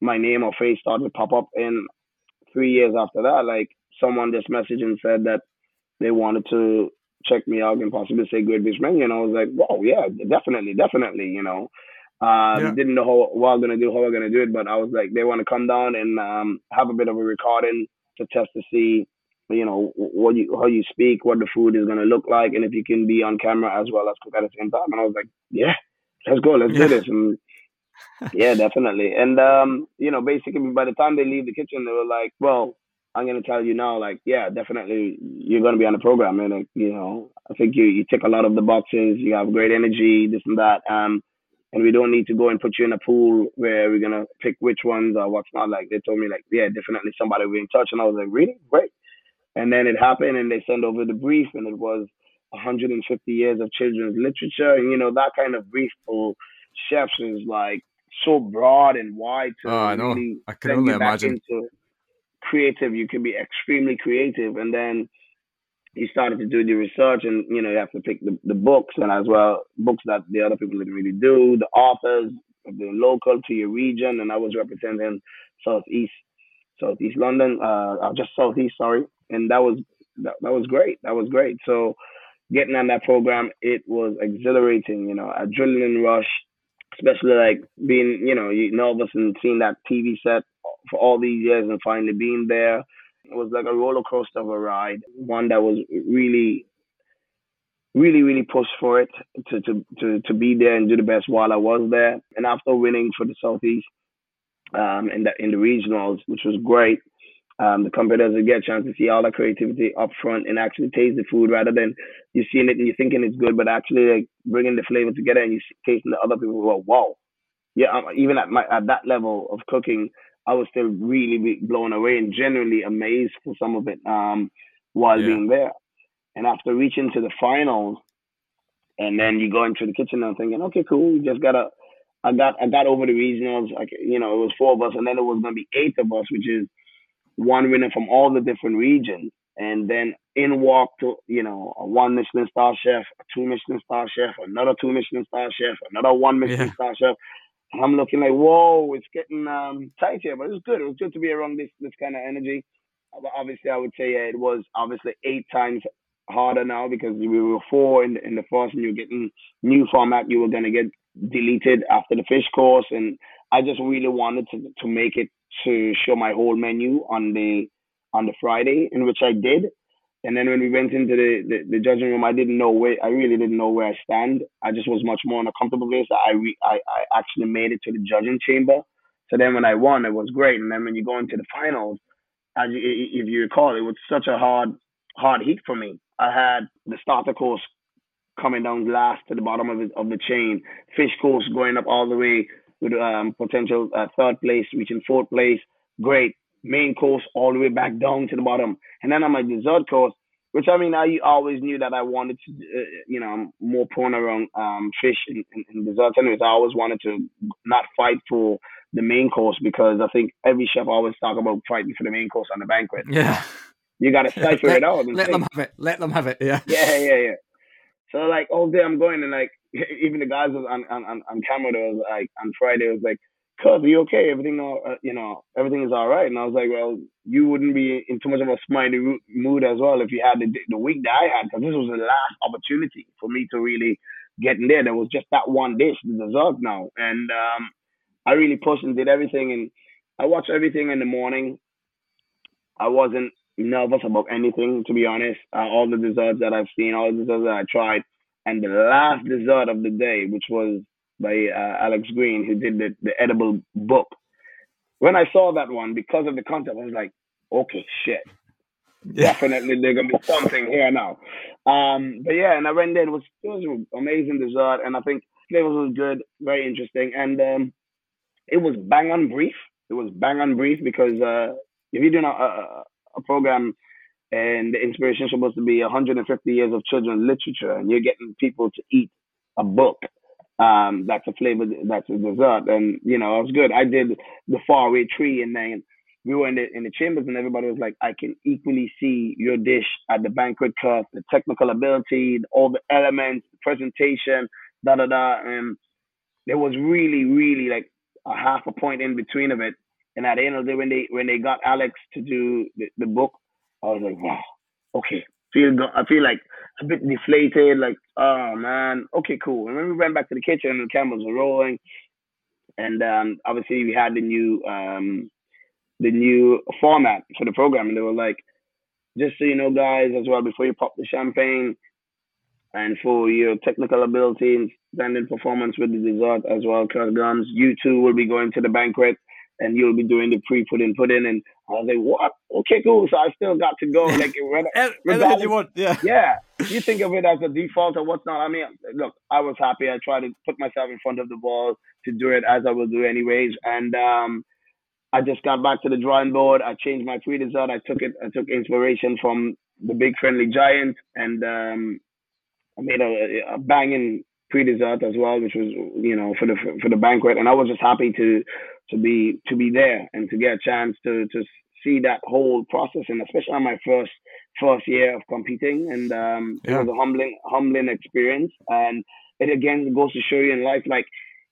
my name or face started to pop up. in three years after that, like someone just messaged and said that they wanted to check me out and possibly say Great British Menu. And I was like, whoa, yeah, definitely, definitely, you know. Um, yeah. Didn't know how, what I was going to do, how I was going to do it, but I was like, they want to come down and um, have a bit of a recording to test to see, you know, what you, how you speak, what the food is going to look like, and if you can be on camera as well as cook at the same time. And I was like, yeah, let's go, let's yeah. do this. And yeah, definitely. And, um, you know, basically by the time they leave the kitchen, they were like, well, I'm gonna tell you now, like, yeah, definitely, you're gonna be on the program, and like, you know, I think you you tick a lot of the boxes. You have great energy, this and that. Um, and we don't need to go and put you in a pool where we're gonna pick which ones or what's not. Like they told me, like, yeah, definitely somebody will be in touch, and I was like, really, great. And then it happened, and they sent over the brief, and it was 150 years of children's literature, and you know that kind of brief for chefs is like so broad and wide to oh, I know. Really I can only imagine. Into, creative, you can be extremely creative. And then you started to do the research and, you know, you have to pick the, the books and as well, books that the other people didn't really do, the authors, of the local to your region. And I was representing Southeast, Southeast London, uh, uh, just Southeast, sorry. And that was, that, that was great. That was great. So getting on that program, it was exhilarating, you know, adrenaline rush, especially like being, you know, nervous and seeing that TV set for all these years and finally being there. It was like a roller coaster of a ride, one that was really, really, really pushed for it to, to, to, to be there and do the best while I was there. And after winning for the Southeast um, in, the, in the regionals, which was great, um, the competitors get a chance to see all the creativity up front and actually taste the food rather than you seeing it and you're thinking it's good, but actually like bringing the flavor together and you tasting the other people go, wow. Yeah, um, even at my at that level of cooking, I was still really blown away and genuinely amazed for some of it um, while yeah. being there. And after reaching to the finals, and then you go into the kitchen and thinking, okay, cool, we just gotta. I got I got over the regionals. Like you know, it was four of us, and then it was gonna be eight of us, which is one winner from all the different regions. And then in walked, you know, a one Michelin star chef, a two Michelin star chef, another two Michelin star chef, another one Michelin yeah. star chef. And I'm looking like, whoa, it's getting um, tight here, but it was good. It was good to be around this this kind of energy. But obviously, I would say yeah, it was obviously eight times harder now because we were four in the, in the first, and you're getting new format. You were gonna get deleted after the fish course, and I just really wanted to to make it to show my whole menu on the on the Friday, in which I did. And then when we went into the, the, the, judging room, I didn't know where I really didn't know where I stand. I just was much more in a comfortable place. I re, I, I actually made it to the judging chamber. So then when I won, it was great. And then when you go into the finals, as you, if you recall, it was such a hard hard heat for me. I had the starter course coming down last to the bottom of the, of the chain, fish course going up all the way with um, potential uh, third place, reaching fourth place. Great main course all the way back down to the bottom. And then on my dessert course, which I mean, I always knew that I wanted to, uh, you know, I'm more prone around um, fish and, and, and desserts. Anyways, I always wanted to not fight for the main course because I think every chef always talk about fighting for the main course on the banquet. Yeah. You got to cipher let, it out. let them have it. Let them have it. Yeah. Yeah, yeah, yeah. So like all day I'm going and like even the guys on on on, on camera was like on Friday was like cuz, are you okay? Everything, uh, you know, everything is all right. And I was like, well, you wouldn't be in too much of a smiley mood as well if you had the, the week that I had, because this was the last opportunity for me to really get in there. There was just that one dish, the dessert now. And um, I really pushed and did everything. And I watched everything in the morning. I wasn't nervous about anything, to be honest. Uh, all the desserts that I've seen, all the desserts that I tried. And the last dessert of the day, which was by uh, Alex Green, who did the, the edible book. When I saw that one, because of the concept, I was like, okay, shit. Yeah. Definitely, there's gonna be something here now. Um, but yeah, and I went there. It was it was an amazing dessert, and I think flavors was good, very interesting, and um, it was bang on brief. It was bang on brief because uh, if you're doing a, a, a program and the inspiration is supposed to be 150 years of children's literature, and you're getting people to eat a book um, that's a flavor, that's a dessert. And, you know, it was good. I did the faraway tree and then we were in the, in the chambers and everybody was like, I can equally see your dish at the banquet cup, the technical ability, all the elements, presentation, da da da. And there was really, really like a half a point in between of it. And at the end of the day, when they when they got Alex to do the, the book, I was like, wow, okay, feel I feel like a bit deflated, like, oh man, okay, cool. And then we went back to the kitchen and the cameras were rolling. And um, obviously we had the new um, the new format for the program and they were like, just so you know guys as well, before you pop the champagne and for your technical ability and standing performance with the dessert as well, Kerth Gumbs, you two will be going to the banquet and you'll be doing the pre put in put in and I was like, what? Okay, cool. So I still got to go. Like, anything you want, yeah. Yeah. You think of it as a default or what's not. I mean, look, I was happy. I tried to put myself in front of the ball to do it as I will do anyways. And um, I just got back to the drawing board. I changed my pre dessert. I took it. I took inspiration from the Big Friendly Giant, and um, I made a, a banging pre dessert as well, which was you know for the for the banquet. And I was just happy to to be to be there and to get a chance to to see that whole process and especially on my first first year of competing and um, yeah. it was a humbling humbling experience and it again goes to show you in life like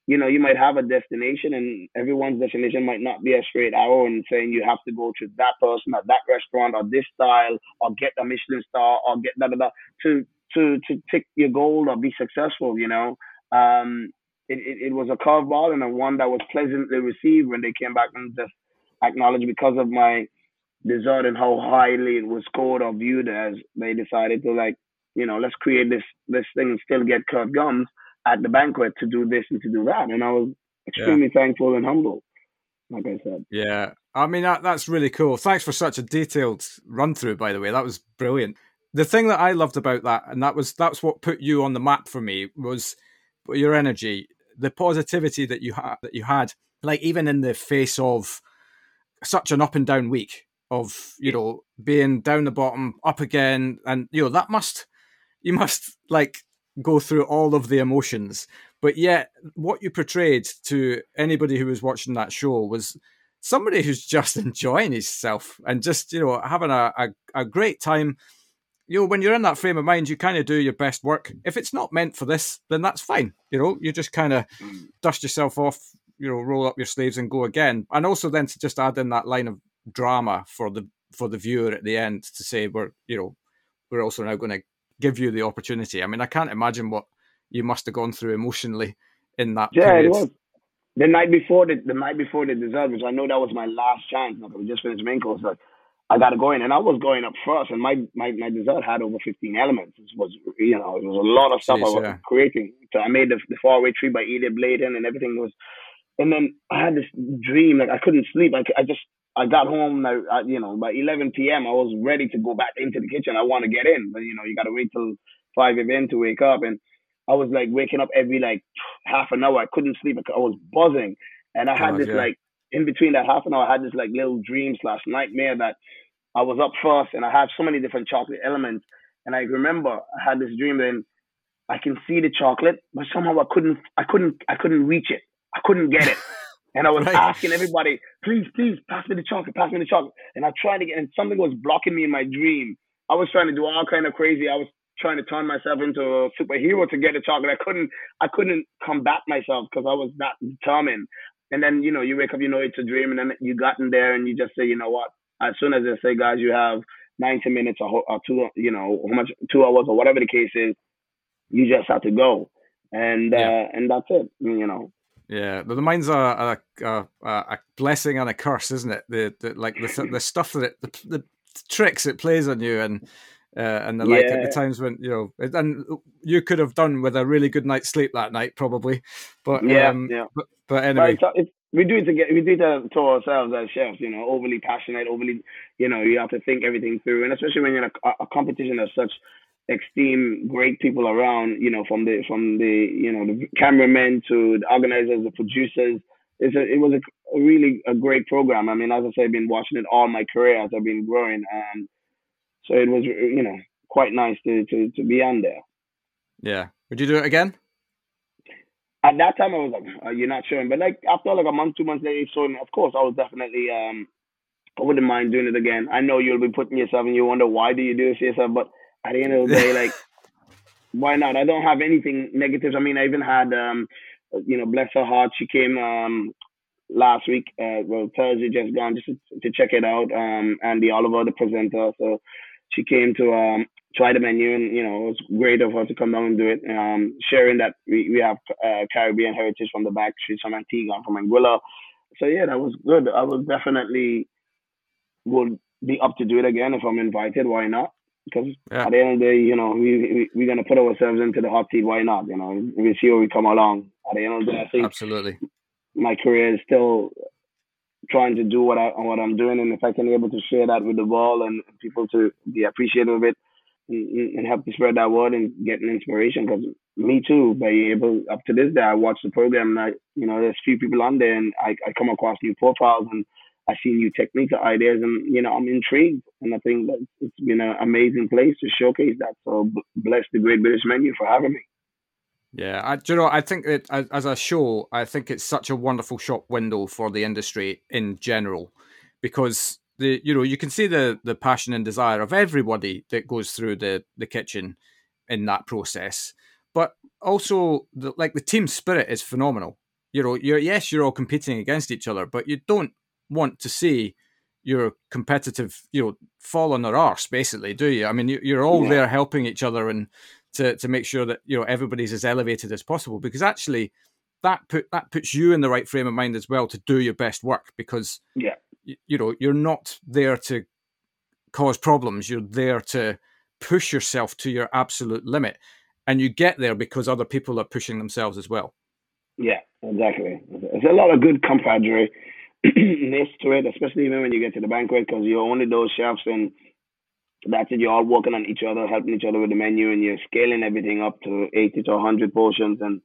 you know you might have a destination and everyone's destination might not be a straight arrow and saying you have to go to that person at that restaurant or this style or get a Michelin star or get that to to to take your goal or be successful you know um it, it, it was a curveball and a one that was pleasantly received when they came back and just acknowledged because of my dessert and how highly it was scored or viewed as they decided to like, you know, let's create this this thing and still get Kerth Gumbs at the banquet to do this and to do that. And I was extremely yeah. thankful and humble, like I said. Yeah. I mean that that's really cool. Thanks for such a detailed run through, by the way. That was brilliant. The thing that I loved about that, and that was that's what put you on the map for me, was your energy the positivity that you had that you had, like even in the face of such an up and down week of you know being down the bottom, up again, and you know that must you must like go through all of the emotions. But yet, what you portrayed to anybody who was watching that show was somebody who's just enjoying himself and just you know having a, a, a great time you know, when you're in that frame of mind, you kind of do your best work. If it's not meant for this, then that's fine. You know, you just kind of mm. dust yourself off, you know, roll up your sleeves and go again. And also then to just add in that line of drama for the for the viewer at the end to say we're, you know, we're also now going to give you the opportunity. I mean, I can't imagine what you must have gone through emotionally in that. Yeah, period. it was. The night before the the night before the dessert, which I know that was my last chance. Like, we just finished main course. Like, I got to go in, and I was going up first, and my my my dessert had over fifteen elements. It was you know it was a lot of stuff Jeez, I was yeah. creating. So I made the the faraway tree by Edith Blyton, and everything was. And then I had this dream, like I couldn't sleep. I, I just I got home, I, I, you know, by 11 p.m. I was ready to go back into the kitchen. I want to get in, but you know, you got to wait till 5 a.m. to wake up. And I was like waking up every like half an hour. I couldn't sleep. I was buzzing, and I had oh, this yeah. like in between that half an hour, I had this like little dream slash nightmare that I was up first, and I had so many different chocolate elements. And I remember I had this dream, then I can see the chocolate, but somehow I couldn't, I couldn't, I couldn't reach it. I couldn't get it. And I was right. asking everybody, please, please, pass me the chocolate, pass me the chocolate. And I tried to get, and something was blocking me in my dream. I was trying to do all kind of crazy. I was trying to turn myself into a superhero to get a chocolate. I couldn't, I couldn't combat myself because I was that determined. And then, you know, you wake up, you know, it's a dream, and then you got in there and you just say, you know what? As soon as they say, guys, you have 90 minutes or, or two, you know, how much, two hours or whatever the case is, you just have to go. And, yeah. uh, and that's it, you know. Yeah, the mind's a, a, a, a blessing and a curse, isn't it? The, the like the, the stuff that it, the, the tricks it plays on you, and uh, and the like at the times when you know, and you could have done with a really good night's sleep that night, probably. But yeah, um, yeah. But, but anyway, it's, it's, we do it to get we do it to ourselves as chefs. You know, overly passionate, overly, you know, you have to think everything through, and especially when you're in a, a competition of such esteem great people around, you know, from the from the you know the cameramen to the organizers, the producers. It's a, it was a, a, really a great program. I mean, as I say, I've been watching it all my career as I've been growing, and so it was you know quite nice to to, to be on there. Yeah, would you do it again? At that time, I was like, uh, "You're not sure," but like after like a month, two months later, so of course, I was definitely um, I wouldn't mind doing it again. I know you'll be putting yourself and you wonder why do you do this yourself, but at the end of the day, like, why not? I don't have anything negative. I mean, I even had, um, you know, bless her heart. She came um, last week, uh, well, Thursday just gone, just to, to check it out. Um, Andi Oliver, the presenter. So she came to um, try the menu, and you know, it was great of her to come down and do it. Um, sharing that we, we have uh, Caribbean heritage from the back streets from Antigua, from Anguilla. So yeah, that was good. I would definitely would be up to do it again if I'm invited. Why not? because yeah. at the end of the day, you know, we, we are gonna put ourselves into the hot seat. Why not? You know, we see where we come along. At the end of the day, I think absolutely my career is still trying to do what I what I'm doing, and if I can be able to share that with the world and people to be appreciative of it and, and help to spread that word and get an inspiration, because me too, by able up to this day, I watch the program and I, you know, there's few people on there, and I, I come across new profiles and I see new techniques or ideas, and you know I'm intrigued, and I think that it's been an amazing place to showcase that. So bless the Great British Menu for having me. Yeah, I, do you know? I think that as a show, I think it's such a wonderful shop window for the industry in general, because the you know you can see the the passion and desire of everybody that goes through the the kitchen in that process, but also the, like the team spirit is phenomenal. You know, you're yes, you're all competing against each other, but you don't want to see your competitive, you know, fall on their arse, basically, do you? I mean, you're all yeah. there helping each other and to to make sure that you know everybody's as elevated as possible. Because actually, that put that puts you in the right frame of mind as well to do your best work. Because yeah, you, you know, you're not there to cause problems. You're there to push yourself to your absolute limit, and you get there because other people are pushing themselves as well. Yeah, exactly. There's a lot of good camaraderie ness to it, especially even when you get to the banquet, because you're only those chefs and that's it. You're all working on each other, helping each other with the menu, and you're scaling everything up to 80 to 100 portions. And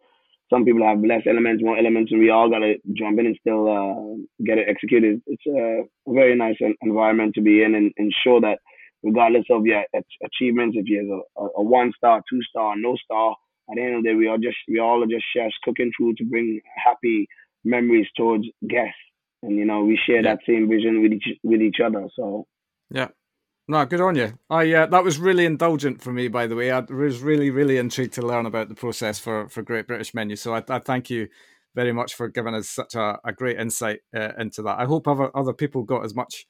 some people have less elements, more elements, and we all got to jump in and still uh, get it executed. It's a very nice environment to be in and, show that regardless of your achievements, if you're a, a one star, two star, no star, at the end of the day, we are just we all are just chefs cooking food to bring happy memories towards guests and you know we share yeah. that same vision with each with each other. So yeah, No, good on you. I uh, that was really indulgent for me, by the way. I was really, really intrigued to learn about the process for for Great British Menu. So I, I thank you very much for giving us such a, a great insight uh, into that. I hope other other people got as much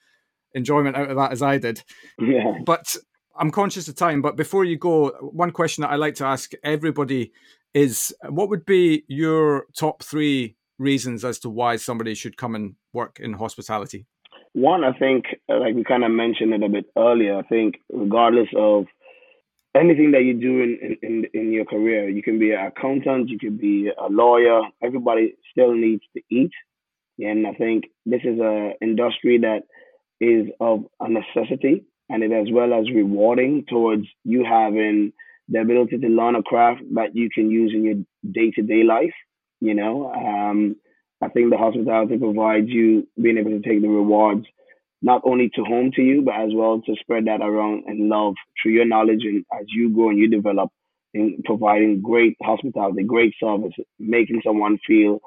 enjoyment out of that as I did. Yeah. But I'm conscious of time. But before you go, one question that I like to ask everybody is: What would be your top three reasons as to why somebody should come and work in hospitality? One, I think, uh, like we kind of mentioned it a bit earlier, I think regardless of anything that you do in, in, in your career, you can be an accountant, you can be a lawyer, everybody still needs to eat. And I think this is an industry that is of a necessity and it as well as rewarding towards you having the ability to learn a craft that you can use in your day to day life. You know, um, I think the hospitality provides you being able to take the rewards not only to home to you, but as well to spread that around and love through your knowledge and as you grow and you develop in providing great hospitality, great service, making someone feel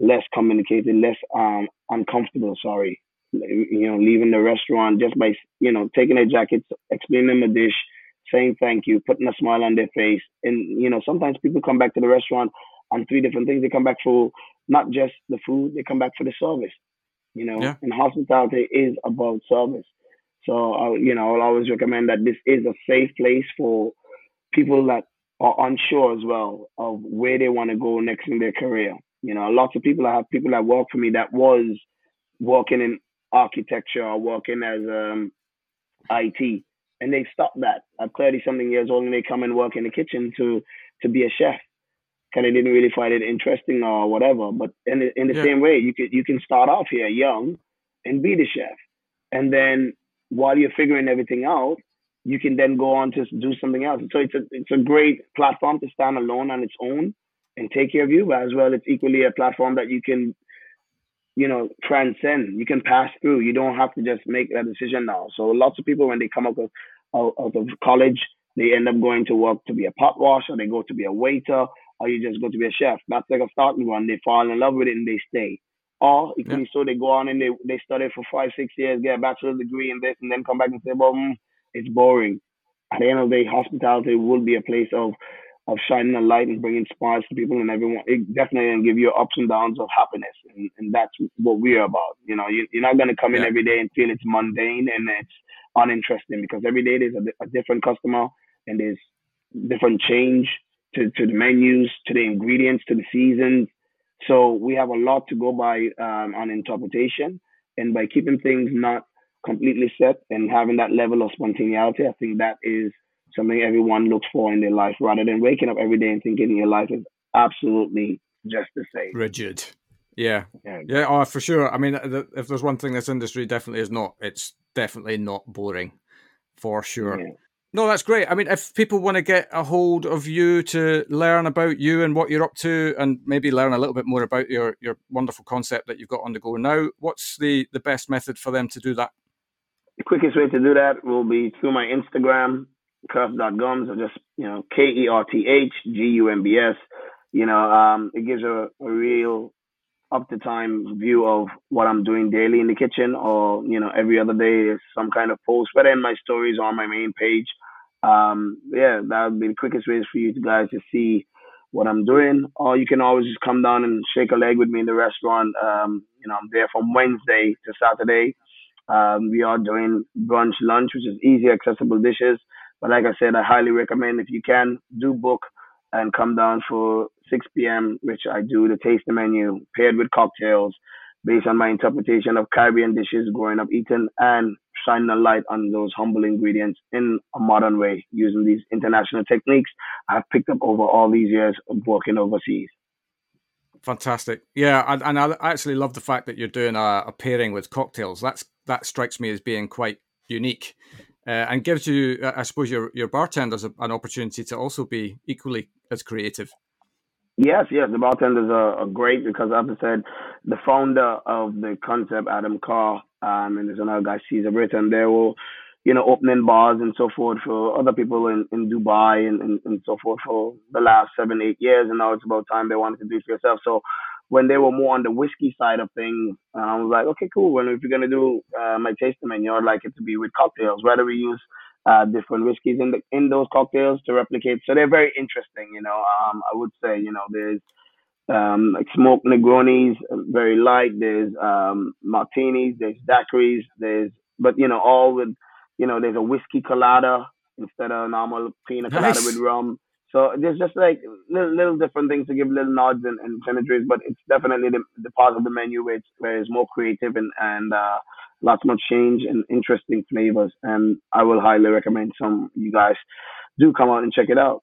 less communicated, less um, uncomfortable, sorry. You know, leaving the restaurant just by, you know, taking a jacket, explaining them a dish, saying thank you, putting a smile on their face. And, you know, sometimes people come back to the restaurant on three different things. They come back for not just the food, they come back for the service. You know, yeah. and hospitality is about service. So, uh, you know, I'll always recommend that this is a safe place for people that are unsure as well of where they want to go next in their career. You know, lots of people, I have people that work for me that was working in architecture or working as um, IT, and they stop that at 30 something years old and they come and work in the kitchen to to be a chef kind of didn't really find it interesting or whatever. But in the, in the yeah. same way, you can you can start off here young and be the chef, and then while you're figuring everything out, you can then go on to do something else. So it's a it's a great platform to stand alone on its own and take care of you, but as well, it's equally a platform that you can you know transcend. You can pass through. You don't have to just make that decision now. So lots of people when they come out of out, out of college, they end up going to work to be a pot washer. They go to be a waiter or you just go to be a chef. That's like a starting one. They fall in love with it and they stay. Or equally yeah. so, they go on and they, they study for five, six years, get a bachelor's degree in this, and then come back and say, well, mm, it's boring. At the end of the day, hospitality will be a place of of shining a light and bringing smiles to people and everyone. It definitely can give you ups and downs of happiness, and, and that's what we're about. You know, you, are not going to come in every day and feel it's mundane and it's uninteresting because every day there's a, a different customer and there's different change to, to the menus, to the ingredients, to the seasons. So we have a lot to go by um, on interpretation. And by keeping things not completely set and having that level of spontaneity, I think that is something everyone looks for in their life rather than waking up every day and thinking your life is absolutely just the same. Rigid. Yeah. Yeah. yeah oh, for sure. I mean, if there's one thing this industry definitely is not, it's definitely not boring for sure. Yeah. No, that's great. I mean, if people want to get a hold of you to learn about you and what you're up to, and maybe learn a little bit more about your your wonderful concept that you've got on the go now, what's the the best method for them to do that? The quickest way to do that will be through my Instagram, kerth.gumbs, or just you know K E R T H G U M B S. You know, um, it gives a, a real up to time view of what I'm doing daily in the kitchen, or you know, every other day is some kind of post, whether in my stories or on my main page um, yeah, that would be the quickest ways for you guys to see what I'm doing. Or you can always just come down and shake a leg with me in the restaurant. Um, you know, I'm there from Wednesday to Saturday. Um, we are doing brunch, lunch, which is easy, accessible dishes. But like I said, I highly recommend if you can do book and come down for 6 p.m., which I do to taste the menu paired with cocktails based on my interpretation of Caribbean dishes growing up eating and shining a light on those humble ingredients in a modern way using these international techniques I've picked up over all these years of working overseas. Fantastic, yeah, and, and I actually love the fact that you're doing a, a, pairing with cocktails. That's that strikes me as being quite unique, uh, and gives you, I suppose, your your bartenders an opportunity to also be equally as creative. Yes, yes, the bartenders are, are great because, as I said, the founder of the concept, Adam Carr, um, and there's another guy, Caesar Britton, they were, you know, opening bars and so forth for other people in, in Dubai and, and, and so forth for the last seven, eight years. And now it's about time they wanted to do it for yourself. So when they were more on the whiskey side of things, I was like, okay, cool. Well, if you're gonna do uh, my tasting menu, I'd like it to be with cocktails. Whether we use uh, different whiskeys in the in those cocktails to replicate, so they're very interesting. You know, um, I would say, you know, there's um, like smoked Negronis, very light. There's um, martinis, there's daiquiris, there's but you know all with you know there's a whiskey colada instead of a normal pina colada nice. with rum. So there's just like little, little different things to give little nods and, and but it's definitely the, the part of the menu where it's, where it's more creative and, and uh, lots more change and interesting flavors. And I will highly recommend some you guys do come out and check it out.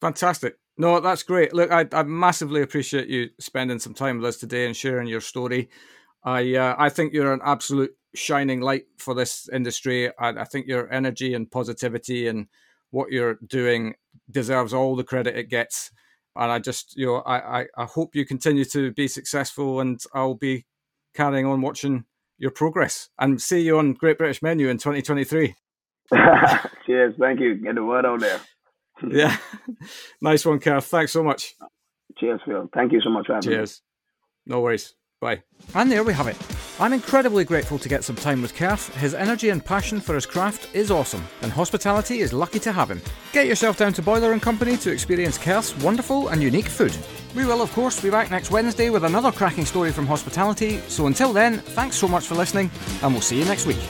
Fantastic. No, that's great. Look, I, I massively appreciate you spending some time with us today and sharing your story. I uh, I think you're an absolute shining light for this industry. I, I think your energy and positivity and what you're doing deserves all the credit it gets. And I just, you know, I, I, I hope you continue to be successful and I'll be carrying on watching your progress and see you on Great British Menu in 2023. Cheers. Thank you. Get the word out there. yeah. nice one, Kerth. Thanks so much. Cheers, Phil. Thank you so much for having Cheers. Me. No worries. Bye. And there we have it. I'm incredibly grateful to get some time with Kerth. His energy and passion for his craft is awesome, and hospitality is lucky to have him. Get yourself down to Boiler and Company to experience Kerth's wonderful and unique food. We will, of course, be back next Wednesday with another cracking story from hospitality. So until then, thanks so much for listening, and we'll see you next week.